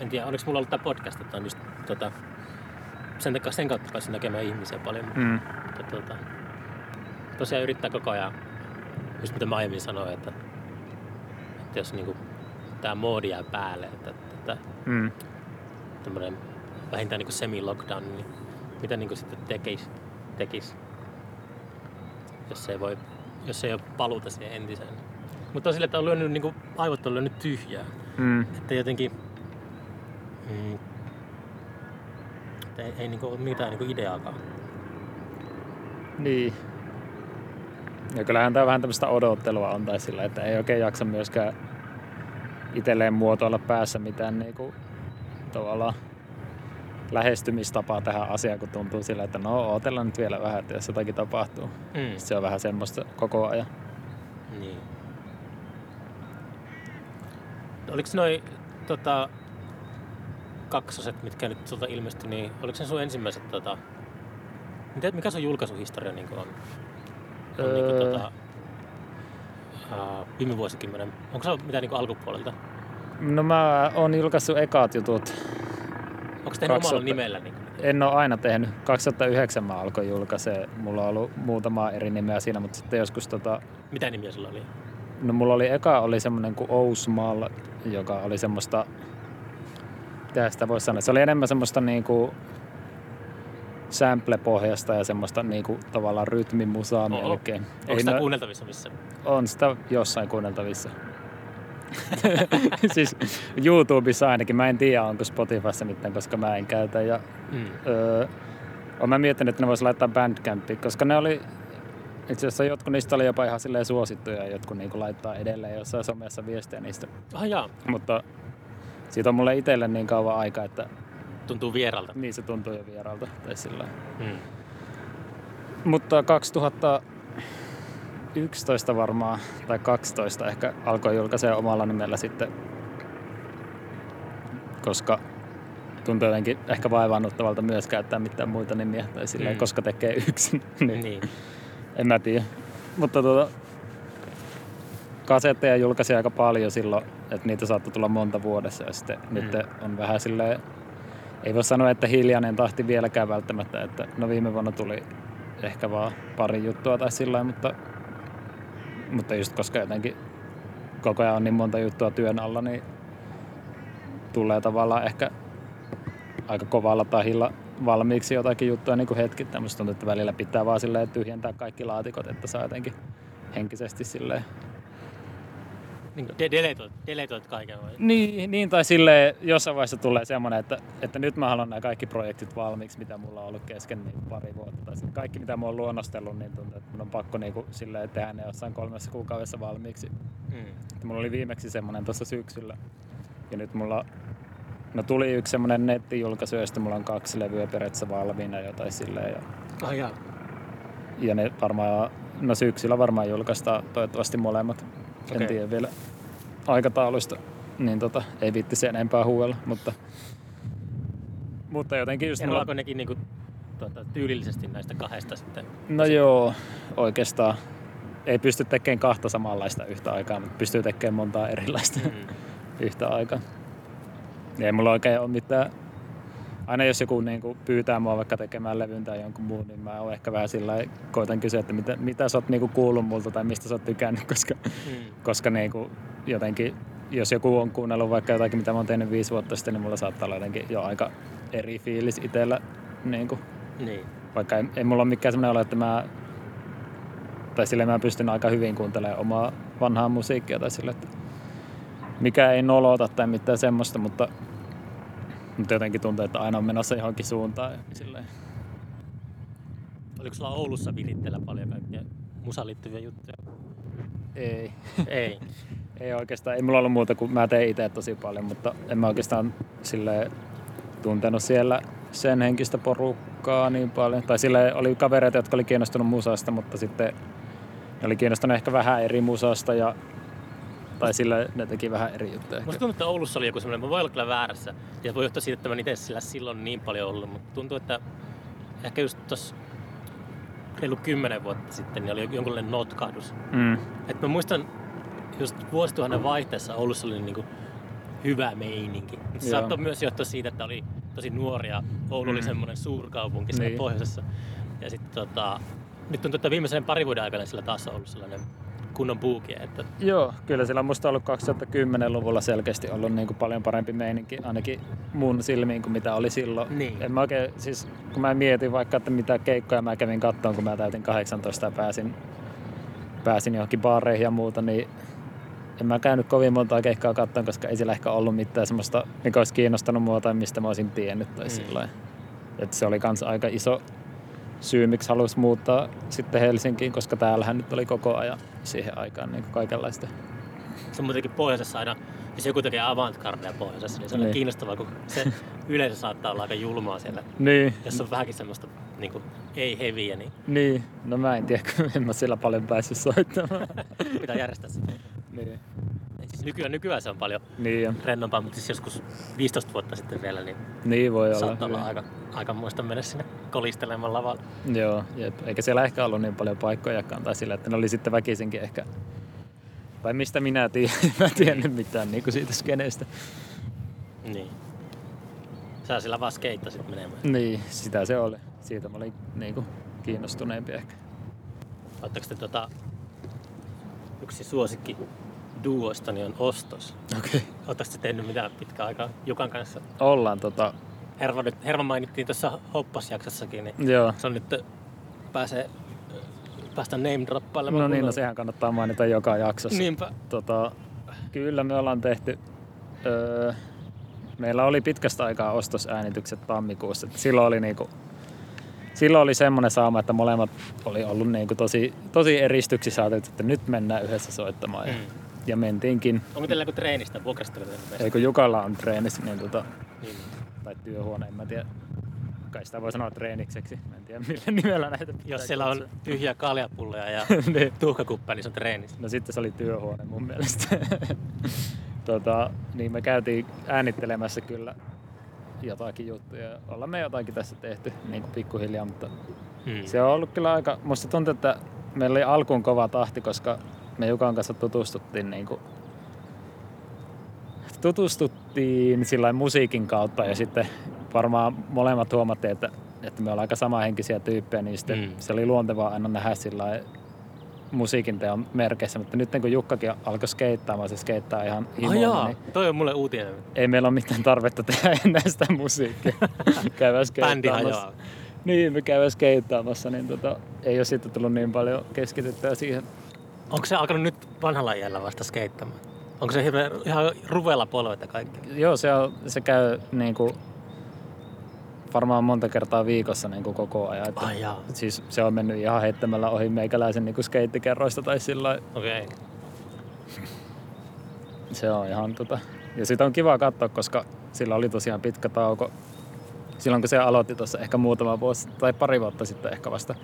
En tiedä, oliko mulla ollut tämä podcast, että on just tota, sen, takia- sen kautta päässyt näkemään ihmisiä paljon. Mm. mutta tota, tosiaan yrittää koko ajan, just mitä mä aiemmin sanoin, että, että jos niinku, tämä moodi jää päälle, että, että Mm. tämmöinen vähintään niin semi-lockdown, niin mitä niin sitten tekisi, tekis, jos ei, voi, jos ei ole paluuta siihen entiseen. Mutta on sille, että on lyönyt, niin kuin, aivot on lyönyt tyhjää. Mm. Että jotenkin mm, että ei, ei niin kuin, ole mitään niin kuin ideaakaan. Niin. Ja kyllähän tämä vähän tämmöistä odottelua on tai sillä, että ei oikein jaksa myöskään itselleen muotoilla päässä mitään niinku, tavallaan lähestymistapaa tähän asiaan, kun tuntuu sillä, että no odotellaan nyt vielä vähän, että jos jotakin tapahtuu. Mm. Se on vähän semmoista koko ajan. Niin. Oliko noin tota, kaksoset, mitkä nyt sulta ilmestyi, niin oliko se sun ensimmäiset, tota, mitä, mikä sun julkaisuhistoria niin on? on öö... niin Öö. tota, viime vuosikymmenen? Onko se mitään niin alkupuolelta? No mä oon julkaissut ekaat jutut. Onko se tehnyt omalla 2000 nimellä? Niin En ole aina tehnyt. 2009 mä alkoin julkaisee. Mulla on ollut muutama eri nimeä siinä, mutta sitten joskus tota, mitä nimiä sulla oli? No mulla oli eka oli semmoinen kuin Ousmal, joka oli semmoista, mitä sitä voisi sanoa, se oli enemmän semmoista niinku sample-pohjasta ja semmoista niinku tavallaan rytmimusaa Oho. melkein. Onko sitä no- kuunneltavissa missä? on sitä jossain kuunneltavissa. siis YouTubessa ainakin, mä en tiedä onko Spotifyssa mitään, koska mä en käytä. Ja, Mm. öö, oon mä miettinyt, että ne vois laittaa Bandcampiin, koska ne oli itse asiassa jotkut niistä oli jopa ihan silleen suosittuja ja jotkut niinku laittaa edelleen jossain somessa viestejä niistä. Ah jaa, Mutta siitä on mulle itselle niin kauan aika, että tuntuu vieralta. niin se tuntuu jo vieralta. Tai sillä. Mm. Mutta 2011 varmaan, tai 12 ehkä alkoi julkaisee omalla nimellä sitten, koska tuntuu jotenkin ehkä vaivaannuttavalta myös käyttää mitään muita nimiä, tai silleen, Mm. koska tekee yksin. niin. Niin. En mä tiedä. Mutta tuota, kasetteja julkaisi aika paljon silloin, että niitä saattoi tulla monta vuodessa ja sitten mm. nyt on vähän silleen, ei voi sanoa, että hiljainen tahti vieläkään välttämättä, että no viime vuonna tuli ehkä vaan pari juttua tai sillä mutta, mutta just koska jotenkin koko ajan on niin monta juttua työn alla, niin tulee tavallaan ehkä aika kovalla tahilla valmiiksi jotakin juttua niin kuin hetkittäin. Musta tuntuu, että välillä pitää vaan tyhjentää kaikki laatikot, että saa jotenkin henkisesti silleen Niin kuin de- deletoit, deletoit kaiken vai? Niin, niin tai sille jossain vaiheessa tulee semmoinen, että, että nyt mä haluan nämä kaikki projektit valmiiksi, mitä mulla on ollut kesken niin pari vuotta. Tai sit kaikki, mitä mä oon luonnostellut, niin tuntuu, että mun on pakko niin kuin, silleen, tehdä ne jossain kolmessa kuukaudessa valmiiksi. Mm. Että mulla oli viimeksi semmoinen tuossa syksyllä. Ja nyt mulla no tuli yksi semmoinen nettijulkaisu, sitten mulla on kaksi levyä periaatteessa valmiina jotain silleen. Ja, Oh, jaa. ja ne varmaan, no syksyllä varmaan julkaistaan toivottavasti molemmat. En Okei. tiedä vielä aikatauluista, niin tota, ei viittisi enempää huuella, mutta, mutta jotenkin just mulla, nekin niinku, tuota, tyylillisesti näistä kahdesta sitten? No joo, oikeastaan ei pysty tekemään kahta samanlaista yhtä aikaa, mutta pystyy tekemään montaa erilaista Mm. yhtä aikaa. Ja ei mulla oikein ole mitään... Aina jos joku niin kuin pyytää mua vaikka tekemään levyn tai jonkun muun, niin mä oon ehkä vähän sillä koitan kysyä, että mitä, mitä sä oot niin kuin kuullut multa tai mistä sä oot tykännyt, koska, Mm. koska niin kuin jotenkin, jos joku on kuunnellut vaikka jotakin, mitä mä oon tehnyt viisi vuotta sitten, niin mulla saattaa olla jotenkin jo aika eri fiilis itsellä. Niin kuin, Niin. vaikka ei, ei mulla ole mikään sellainen olo, että mä tai sille mä pystyn aika hyvin kuuntelemaan omaa vanhaa musiikkia tai sille, että mikä ei nolota tai mitään semmoista, mutta, mutta jotenkin tuntuu, että aina on menossa johonkin suuntaan. Silleen. Oliko sulla Oulussa vilitteellä paljon kaikkia musaan liittyviä juttuja? Ei. Ei. ei oikeastaan, ei mulla ollut muuta kuin mä teen itse tosi paljon, mutta en mä oikeastaan sille tuntenut siellä sen henkistä porukkaa niin paljon. Tai sille oli kavereita, jotka oli kiinnostunut musasta, mutta sitten ne oli kiinnostunut ehkä vähän eri musasta ja tai sille ne teki vähän eri juttuja. Musta tuntuu, että Oulussa oli joku semmoinen, mä voin olla kyllä väärässä, ja voi johtaa siitä, että mä en itse sillä silloin niin paljon ollut, mutta tuntuu, että ehkä just tossa reilu kymmenen vuotta sitten niin oli jonkunlainen notkahdus. Mm. Et mä muistan just vuosituhannen vaihteessa Oulussa oli niinku hyvä meininki. Se Joo. saattoi myös johtua siitä, että oli tosi nuoria. Oulu oli Mm. semmoinen suurkaupunki siellä Niin. pohjoisessa. Ja sitten tota, nyt tuntuu, että viimeisen parin vuoden aikana sillä taas on ollut sellainen kunnon buuki. Että, Joo, kyllä sillä on musta ollut 2010-luvulla selkeästi ollut niin kuin paljon parempi meininki, ainakin mun silmiin kuin mitä oli silloin. Niin. En mä oikein, siis kun mä mietin vaikka, että mitä keikkoja mä kävin kattoon, kun mä täytin 18 ja pääsin, pääsin johonkin baareihin ja muuta, niin en mä käynyt kovin montaa keikkaa kattoon, koska ei siellä ehkä ollut mitään semmoista, mikä olisi kiinnostanut mua tai mistä mä olisin tiennyt tai Mm. sillä Että se oli kans aika iso syy, miksi halusi muuttaa sitten Helsinkiin, koska täällähän nyt oli koko ajan siihen aikaan niin kuin kaikenlaista. se on muutenkin pohjoisessa aina, jos joku tekee avantgardea pohjoisessa, niin se on Niin. kiinnostavaa, kun se yleisö saattaa olla aika julmaa siellä. Niin, Jos on vähänkin semmoista niin kuin, ei heviä, niin niin, no mä en tiedä, kun en mä siellä paljon päässyt soittamaan. pitää järjestää se. niin, nykyään, nykyään se on paljon niin, rennompaa, mutta siis joskus 15 vuotta sitten vielä, niin niin voi olla. olla hyvin. aika, aika muista mennä sinne kolistelemaan lavalla. Joo, jep. eikä siellä ehkä ollut niin paljon paikkojakaan tai sillä, että ne oli sitten väkisinkin ehkä, vai mistä minä tiedän, mä en tiennyt mitään niin kuin siitä skeneestä. Niin. Sä sillä vaan skeittasit menemään. Niin, sitä se oli. Siitä mä olin niin kuin, kiinnostuneempi ehkä. Oletteko te tota, yksi suosikki duostani on Ostos. Okei. Okay. Oletteko te tehnyt mitään pitkään aikaa Jukan kanssa? Ollaan tota, Herva, nyt, Herva mainittiin tuossa Hoppas-jaksossakin, niin joo. se on nyt pääsee päästä name droppailemaan. No niin, no sehän kannattaa mainita joka jaksossa. Niinpä. Tota, kyllä me ollaan tehty, öö, meillä oli pitkästä aikaa ostosäänitykset tammikuussa. Silloin oli niinku, silloin oli semmoinen saama, että molemmat oli ollut niinku tosi, tosi eristyksissä että nyt mennään yhdessä soittamaan. Mm. Ja mentiinkin. Onko teillä joku treenistä vuokrastelu? Ei kun Jukalla on treenissä, niin tota, Niin. tai työhuone, en mä tiedä. Kai sitä voi sanoa treenikseksi. Mä en tiedä millä nimellä näitä pitää Jos siellä on tyhjiä kaljapulloja ja Niin. tuhkakuppeja, niin se on treenissä. No sitten se oli työhuone mun mielestä. tota, niin me käytiin äänittelemässä kyllä jotakin juttuja. Ollaan me jotakin tässä tehty niin kuin pikkuhiljaa, mutta Mm. se on ollut kyllä aika... Musta tuntuu, että meillä oli alkuun kova tahti, koska me Jukan kanssa tutustuttiin niin kuin, tutustuttiin sillä musiikin kautta ja sitten varmaan molemmat huomattiin, että, että me ollaan aika samanhenkisiä tyyppejä, niin sitten Mm. se oli luontevaa aina nähdä sillä musiikin teon merkeissä, mutta nyt kun Jukkakin alkoi skeittaamaan, se skeittaa ihan Ah himolla, jaa, niin toi on mulle uutinen. ei meillä ole mitään tarvetta tehdä enää sitä musiikkia. Käydään skeittaamassa. Niin, me käydään skeittaamassa, niin tota, ei ole sitten tullut niin paljon keskityttyä siihen. Onko se alkanut nyt vanhalla iällä vasta skeittämään? Onko se hirveän, ihan ruvella polvet kaikki? Joo, se, on, se käy niin kuin, varmaan monta kertaa viikossa niin kuin koko ajan. Että, Ai jaa. siis se on mennyt ihan heittämällä ohi meikäläisen niin kuin skeittikerroista tai sillä Okei. Okay. se on ihan tota. Ja sitä on kiva katsoa, koska sillä oli tosiaan pitkä tauko. Silloin kun se aloitti tuossa ehkä muutama vuosi tai pari vuotta sitten ehkä vasta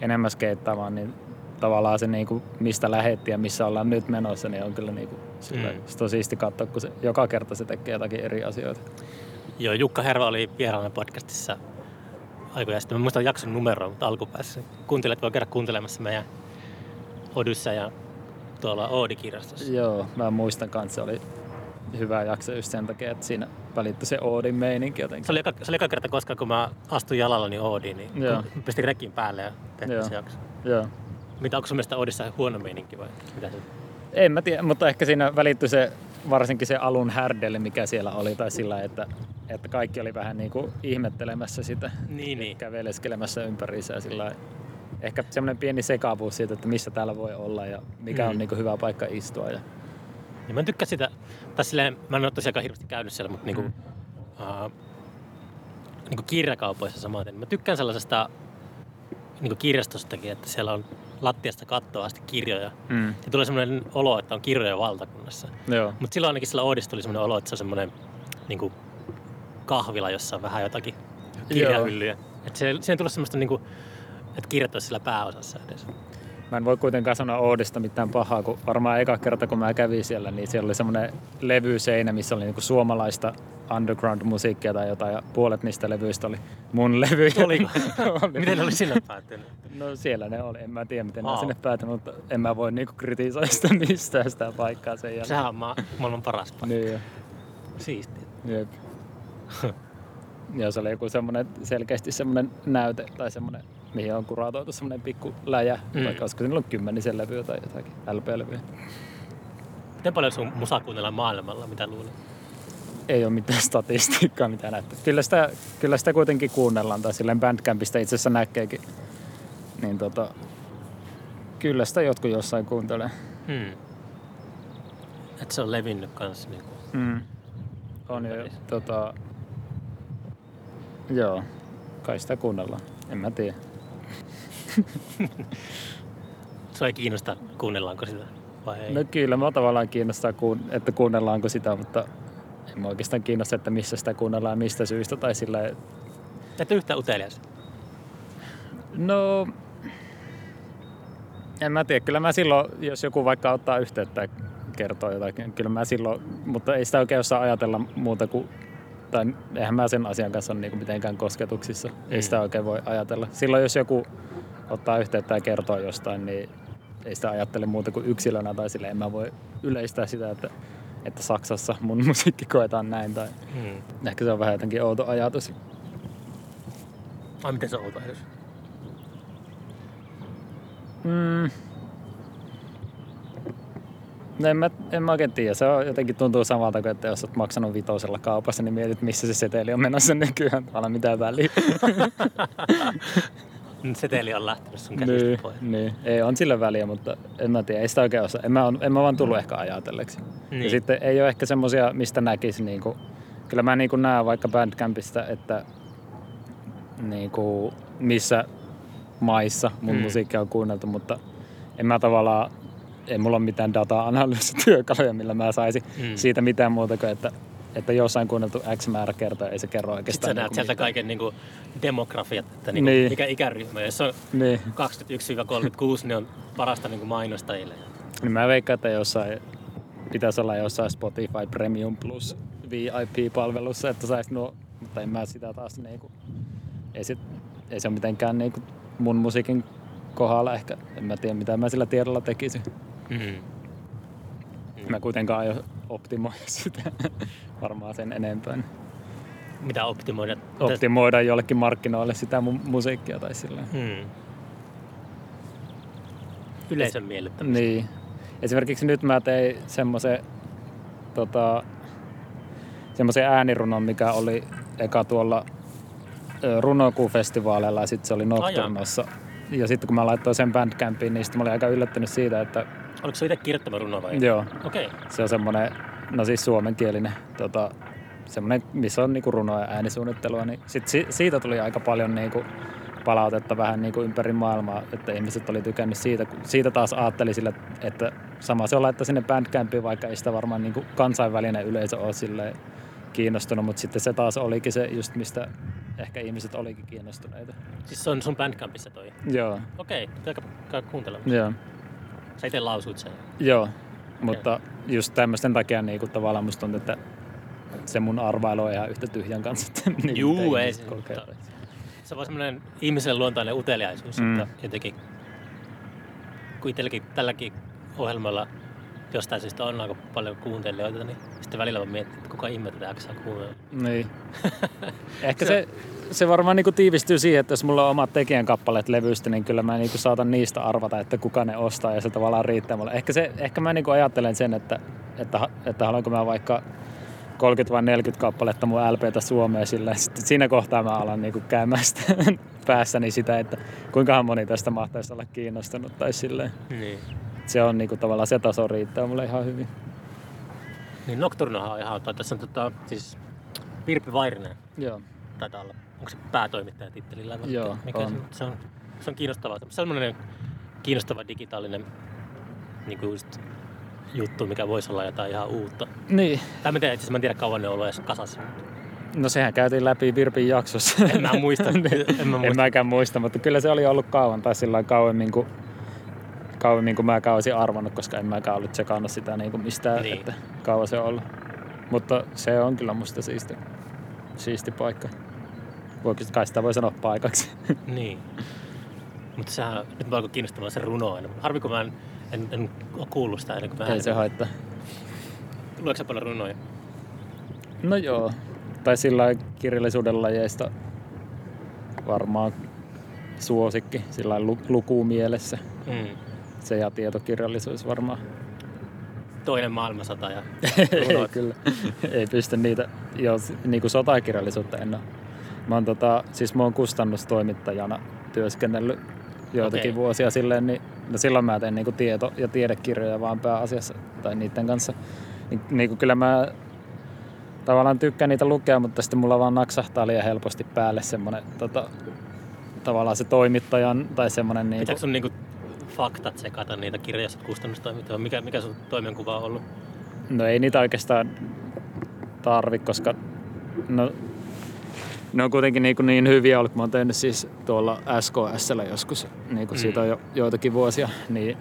enemmän skeittaamaan, niin tavallaan se niinku, mistä lähetti ja missä ollaan nyt menossa, niin on kyllä niinku, sillä, Mm. on siisti katsoa, kun se joka kerta se tekee jotakin eri asioita. Joo, Jukka Herva oli vieraana podcastissa aikoja sitten. Mä muistan jakson numeroa, mutta alkupäässä. Kuuntelijat voi käydä kuuntelemassa meidän Odyssa ja tuolla Oodi-kirjastossa. Joo, mä muistan kanssa, se oli hyvä jakso just sen takia, että siinä välittyi se Oodin meininki jotenkin. Se oli, eka, se oli eka kerta koskaan, kun mä astuin jalallani Oodiin, niin Joo. pistin rekin päälle ja tehtiin Joo. se jakso. Joo. Mitä, onko sun mielestä Oodissa huono meininki vai mitä se? En mä tiedä, mutta ehkä siinä välittyi se, varsinkin se alun härdelle, mikä siellä oli, tai sillä, että, että kaikki oli vähän niin kuin ihmettelemässä sitä, Niin, niin. käveleskelemässä ympäriinsä ja sillä ehkä semmoinen pieni sekavuus siitä, että missä täällä voi olla ja mikä on Mm. niin kuin hyvä paikka istua. Ja, niin mä tykkää sitä, tai silleen, mä en ole tosiaankaan hirveästi käynyt siellä, mutta niinku, Mm. uh, niinku kirjakaupoissa samaten. Mä tykkään sellaisesta niinku kirjastostakin, että siellä on lattiasta kattoa asti kirjoja. mm. Ja tulee semmoinen olo, että on kirjoja valtakunnassa. Mutta silloin ainakin sillä Oodissa tuli semmoinen olo, että se on semmoinen niinku, kahvila, jossa on vähän jotakin kirjahyllyjä. Että siihen tullut semmoista, niinku, että kirjat sillä pääosassa edes. Mä en voi kuitenkaan sanoa Oodista mitään pahaa, kun varmaan eka kerta kun mä kävin siellä, niin siellä oli semmoinen levyseinä, missä oli niinku suomalaista underground-musiikkia tai jotain, ja puolet niistä levyistä oli mun levyjä. Oliko? Oli. Miten ne oli sinne päättynyt? No siellä ne oli, en mä tiedä miten ne Aa. sinne päätynyt, mutta en mä voi niinku kritisoida sitä mistään sitä paikkaa sen jälkeen. Sehän on ma- maailman paras paikka. Niin jo, Siistiä. jep. Ja se oli joku semmoinen, selkeästi semmoinen näyte tai semmoinen, mihin on kuratoitu semmoinen pikku läjä, Mm. vaikka olisiko niillä on kymmenisen levyä tai jotakin, LP-levyä. Miten paljon sun musaa kuunnellaan maailmalla, mitä luulet? Ei ole mitään statistiikkaa, mitä näyttää. Kyllä sitä, kyllä sitä kuitenkin kuunnellaan, tai silleen Bandcampista itse asiassa näkeekin. Niin tota, kyllä sitä jotkut jossain kuuntelee. Hmm. Että se on levinnyt kanssa. Niin kuin. Mm. On jo, tota, joo, kai sitä kuunnellaan. En mä tiedä. Se ei kiinnosta, kuunnellaanko sitä vai ei. No kyllä, mä tavallaan kiinnostaa, että kuunnellaanko sitä, mutta en mä oikeastaan kiinnosta, että missä sitä kuunnellaan ja mistä syystä. Tai sillä, Et yhtään utelias. no, en mä tiedä. Kyllä mä silloin, jos joku vaikka ottaa yhteyttä ja kertoo jotakin, kyllä mä silloin, mutta ei sitä oikein osaa ajatella muuta kuin tai eihän mä sen asian kanssa ole niinku mitenkään kosketuksissa. Ei Mm. sitä oikein voi ajatella. Silloin jos joku ottaa yhteyttä ja kertoo jostain, niin ei sitä ajattele muuta kuin yksilönä tai sille en mä voi yleistää sitä, että, että Saksassa mun musiikki koetaan näin tai Hmm. ehkä se on vähän jotenkin outo ajatus. Ai miten se on outo ajatus? Mm. No en, mä, en mä oikein tiedä. Se on jotenkin tuntuu samalta kuin, että jos olet maksanut vitosella kaupassa, niin mietit, missä se seteli on menossa nykyään. Tavallaan mitään väliä. Nyt Seteli on lähtenyt sun käsistä niin, pois. niin, ei on sillä väliä, mutta en mä tiedä, ei sitä oikein osaa. En mä, on, en mä vaan tullut ehkä ajatelleeksi. Niin. Ja sitten ei ole ehkä semmosia, mistä näkisi, niinku, kyllä mä niinku näen vaikka Bandcampista, että niinku, missä maissa mun Mm. mm. musiikkia on kuunneltu, mutta en mä tavallaan, ei mulla ole mitään data-analyysityökaluja, millä mä saisin Mm. siitä mitään muuta kuin, että, että jossain kuunneltu X määrä kertaa, ei se kerro Sitten oikeastaan. sä näet niinku sieltä mitään. kaiken niin kuin, demografiat, että niin kuin, Niin. mikä ikäryhmä. Jos on Niin. 21-36, niin on parasta niin kuin mainostajille. Niin mä veikkaan, että jossain pitäisi olla jossain Spotify Premium Plus VIP-palvelussa, että saisi nuo, mutta en mä sitä taas niinku, ei, sit, ei se ole mitenkään niinku mun musiikin kohdalla ehkä, en mä tiedä mitä mä sillä tiedolla tekisin. Mm. Mä kuitenkaan aion optimoida sitä varmaan sen enempää. Mitä optimoida? Optimoida jollekin markkinoille sitä mun musiikkia tai sillä. Hmm. Yleisön miellyttämistä. Niin. Esimerkiksi nyt mä tein semmoisen tota, semmoisen äänirunon, mikä oli eka tuolla ö, runokuufestivaaleilla ja sitten se oli Nocturnossa ja sitten kun mä laittoin sen Bandcampiin, niin sitten mä olin aika yllättynyt siitä, että Oliko se itse kirjoittama runo vai? joo, Okei. Okay. se on semmoinen, no siis suomenkielinen, tota, semmoinen, missä on niinku runoa ja äänisuunnittelua, niin sit si- siitä tuli aika paljon niinku palautetta vähän niinku ympäri maailmaa, että ihmiset oli tykännyt siitä. kun Siitä taas ajatteli sille, että sama se on laittaa sinne Bandcampiin, vaikka ei sitä varmaan niinku kansainvälinen yleisö ole silleen kiinnostunut, mutta sitten se taas olikin se just mistä ehkä ihmiset olikin kiinnostuneita. Siis se on sun Bandcampissa toi? Joo, Okei, okay. käy kuuntelemassa. joo. Sä itse lausuit sen. Joo, mutta just tämmöisten takia niin tavallaan musta tuntuu, että se mun arvailu on ihan yhtä tyhjän kanssa. Niin Juu, ei se, mutta se on vaan semmoinen ihmisen luontainen uteliaisuus, mm. että jotenkin, kun itselläkin tälläkin ohjelmalla jostain syystä on aika paljon kuuntelijoita, niin sitten välillä mä mietin, että kuka ihme tätä jaksaa kuunnella. Niin. Ehkä se, se varmaan niin tiivistyy siihen, että jos mulla on omat tekijän kappaleet levystä, niin kyllä mä niin saatan niistä arvata, että kuka ne ostaa ja se tavallaan riittää mulle. Ehkä, se, ehkä mä niin ajattelen sen, että, että, että haluanko mä vaikka 30 vai 40 kappaletta mun LPtä Suomeen sillä sitten siinä kohtaa mä alan niin käymään sitä päässäni sitä, että kuinkahan moni tästä mahtaisi olla kiinnostunut tai silleen. Niin. Se on niin tavallaan se taso riittää mulle ihan hyvin. Niin Nocturnohan on ihan, tai tässä on tota, siis Virpi Vairinen Joo. taitaa olla, onko se päätoimittaja tittelillä? Joo, mikä on. Se, se, on, se on kiinnostavaa. Sellainen kiinnostava digitaalinen niin kuin just juttu, mikä voisi olla jotain ihan uutta. Niin, Tai mä, tiedän, itse asiassa mä en tiedä kauan ne on ollut edes kasassa. No sehän käytiin läpi Virpin jaksossa. En mä muista. en mä en muista. mäkään muista, mutta kyllä se oli ollut kauan tai sillä kauemmin kuin, kauemmin kuin mä olisin arvannut, koska en mäkään ollut tsekannut sitä niin kuin mistään, Niin. että kauan se on ollut. Mutta se on kyllä musta siisti, siisti paikka. Voiko, kai sitä voi sanoa paikaksi. Niin. Mutta sehän, nyt mä alkoi kiinnostamaan se runo aina. Harvi kun mä en, en, en ole kuullut sitä ennen kuin mä Ei se haittaa. Luetko sä paljon runoja? No joo. Tai sillä kirjallisuuden lajeista varmaan suosikki sillä lukumielessä. Mm. Se ja tietokirjallisuus varmaan. Toinen maailmansota ja ei kyllä. ei pysty niitä, jos niinku sotakirjallisuutta en ole. Mä oon tota, siis mä oon kustannustoimittajana työskennellyt joitakin Okei. vuosia silleen, niin no silloin mä teen niinku tieto- ja tiedekirjoja vaan pääasiassa tai niiden kanssa. Niin, niinku kyllä mä tavallaan tykkään niitä lukea, mutta sitten mulla vaan naksahtaa liian helposti päälle semmonen tota, tavallaan se toimittajan tai semmonen niinku, Pitääkö sun niinku faktat sekata niitä kirjoja, jos oot kustannustoimittaja? Mikä, mikä sun toimenkuva on ollut? No ei niitä oikeastaan tarvi, koska no, ne on kuitenkin niin, kuin niin hyviä ollut. Mä oon tehnyt siis tuolla SKSllä joskus, niin kuin Mm. siitä on jo joitakin vuosia. Niin,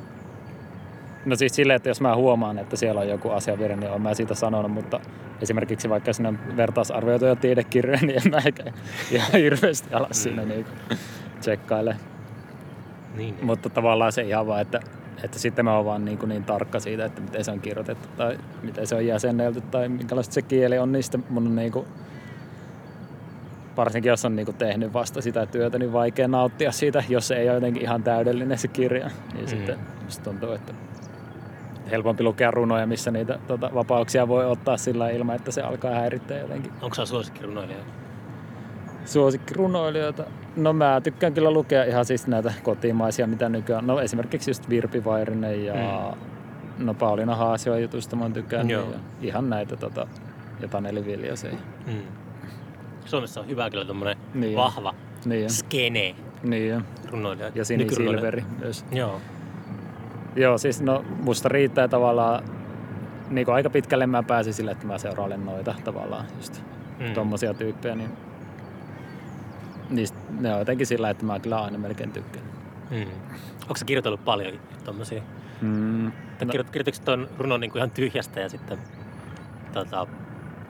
no siis silleen, että jos mä huomaan, että siellä on joku asiavirhe, niin oon mä siitä sanonut, mutta esimerkiksi vaikka sinne on vertaisarvioituja tiedekirjoja, niin en mä ehkä ihan hirveästi ala siinä niin tsekkaile. Niin. Mutta tavallaan se ihan vaan, että, että sitten mä oon vaan niin, kuin niin tarkka siitä, että miten se on kirjoitettu tai miten se on jäsennelty tai minkälaista se kieli on, niin sitten mun on niin kuin, varsinkin jos on niin kuin tehnyt vasta sitä työtä, niin vaikea nauttia siitä, jos se ei ole jotenkin ihan täydellinen se kirja. Niin Mm. sitten musta tuntuu, että helpompi lukea runoja, missä niitä tota, vapauksia voi ottaa sillä ilman, että se alkaa häirittää jotenkin Onko sä suosikkirunoilija? suosikkirunoilijoita. No mä tykkään kyllä lukea ihan siis näitä kotimaisia, mitä nykyään. No esimerkiksi just Virpi Vairinen ja mm. no Pauliina Haasio jutusta mä oon. Joo. Ja ihan näitä tota, ja Taneli Viljasen. Mm. Suomessa on hyvä kyllä tommonen Niin. vahva Niin, skene niin ja, runoilija. ja Sini Nykyrunoilija. Silveri myös. Joo. Joo, siis no musta riittää tavallaan, niin kuin aika pitkälle mä pääsin sille, että mä seurailen noita tavallaan just Mm. tommosia tyyppejä, niin niistä, ne on jotenkin sillä, että mä kyllä aina melkein tykkään. Mm. Onko sä kirjoitellut paljon tommosia? Mm. No. Kirjoit, kirjoititko tuon runon niin kuin ihan tyhjästä ja sitten tota,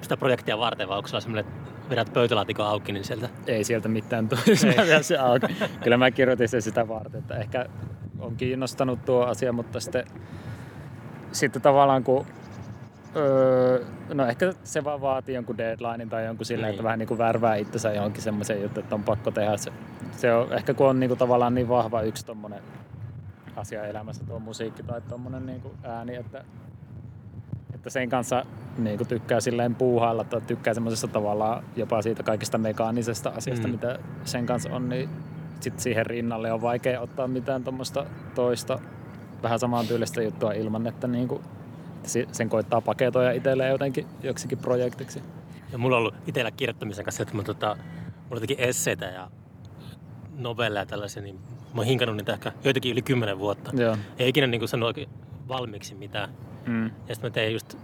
sitä projektia varten vai onko sulla että vedät pöytälaatikon auki, niin sieltä ei sieltä mitään tule, jos mä se auki. Kyllä mä kirjoitin sen sitä varten, että ehkä on kiinnostanut tuo asia, mutta sitten, sitten tavallaan kun Öö, no ehkä se vaan vaatii jonkun deadlinein tai jonkun sillä, Niin. että vähän niin kuin värvää itsensä johonkin semmoiseen juttuun, että on pakko tehdä se. se on, ehkä kun on niin kuin tavallaan niin vahva yksi tommonen asia elämässä, tuo musiikki tai tommonen niin kuin ääni, että, että sen kanssa niin kuin tykkää silleen puuhailla tai tykkää semmoisesta tavallaan jopa siitä kaikista mekaanisesta asiasta, Mm. mitä sen kanssa on, niin sit siihen rinnalle on vaikea ottaa mitään tuommoista toista vähän samaan tyylistä juttua ilman, että niinku, sen koittaa paketoida itselleen jotenkin joksikin projektiksi. Ja mulla on ollut itsellä kirjoittamisen kanssa, että mä, tota, mulla teki esseitä ja novelleja ja tällaisia, niin mä oon hinkannut niitä ehkä joitakin yli kymmenen vuotta. Joo. Ei ikinä niin sanonut oikein valmiiksi mitään. Mm. Ja sitten mä tein just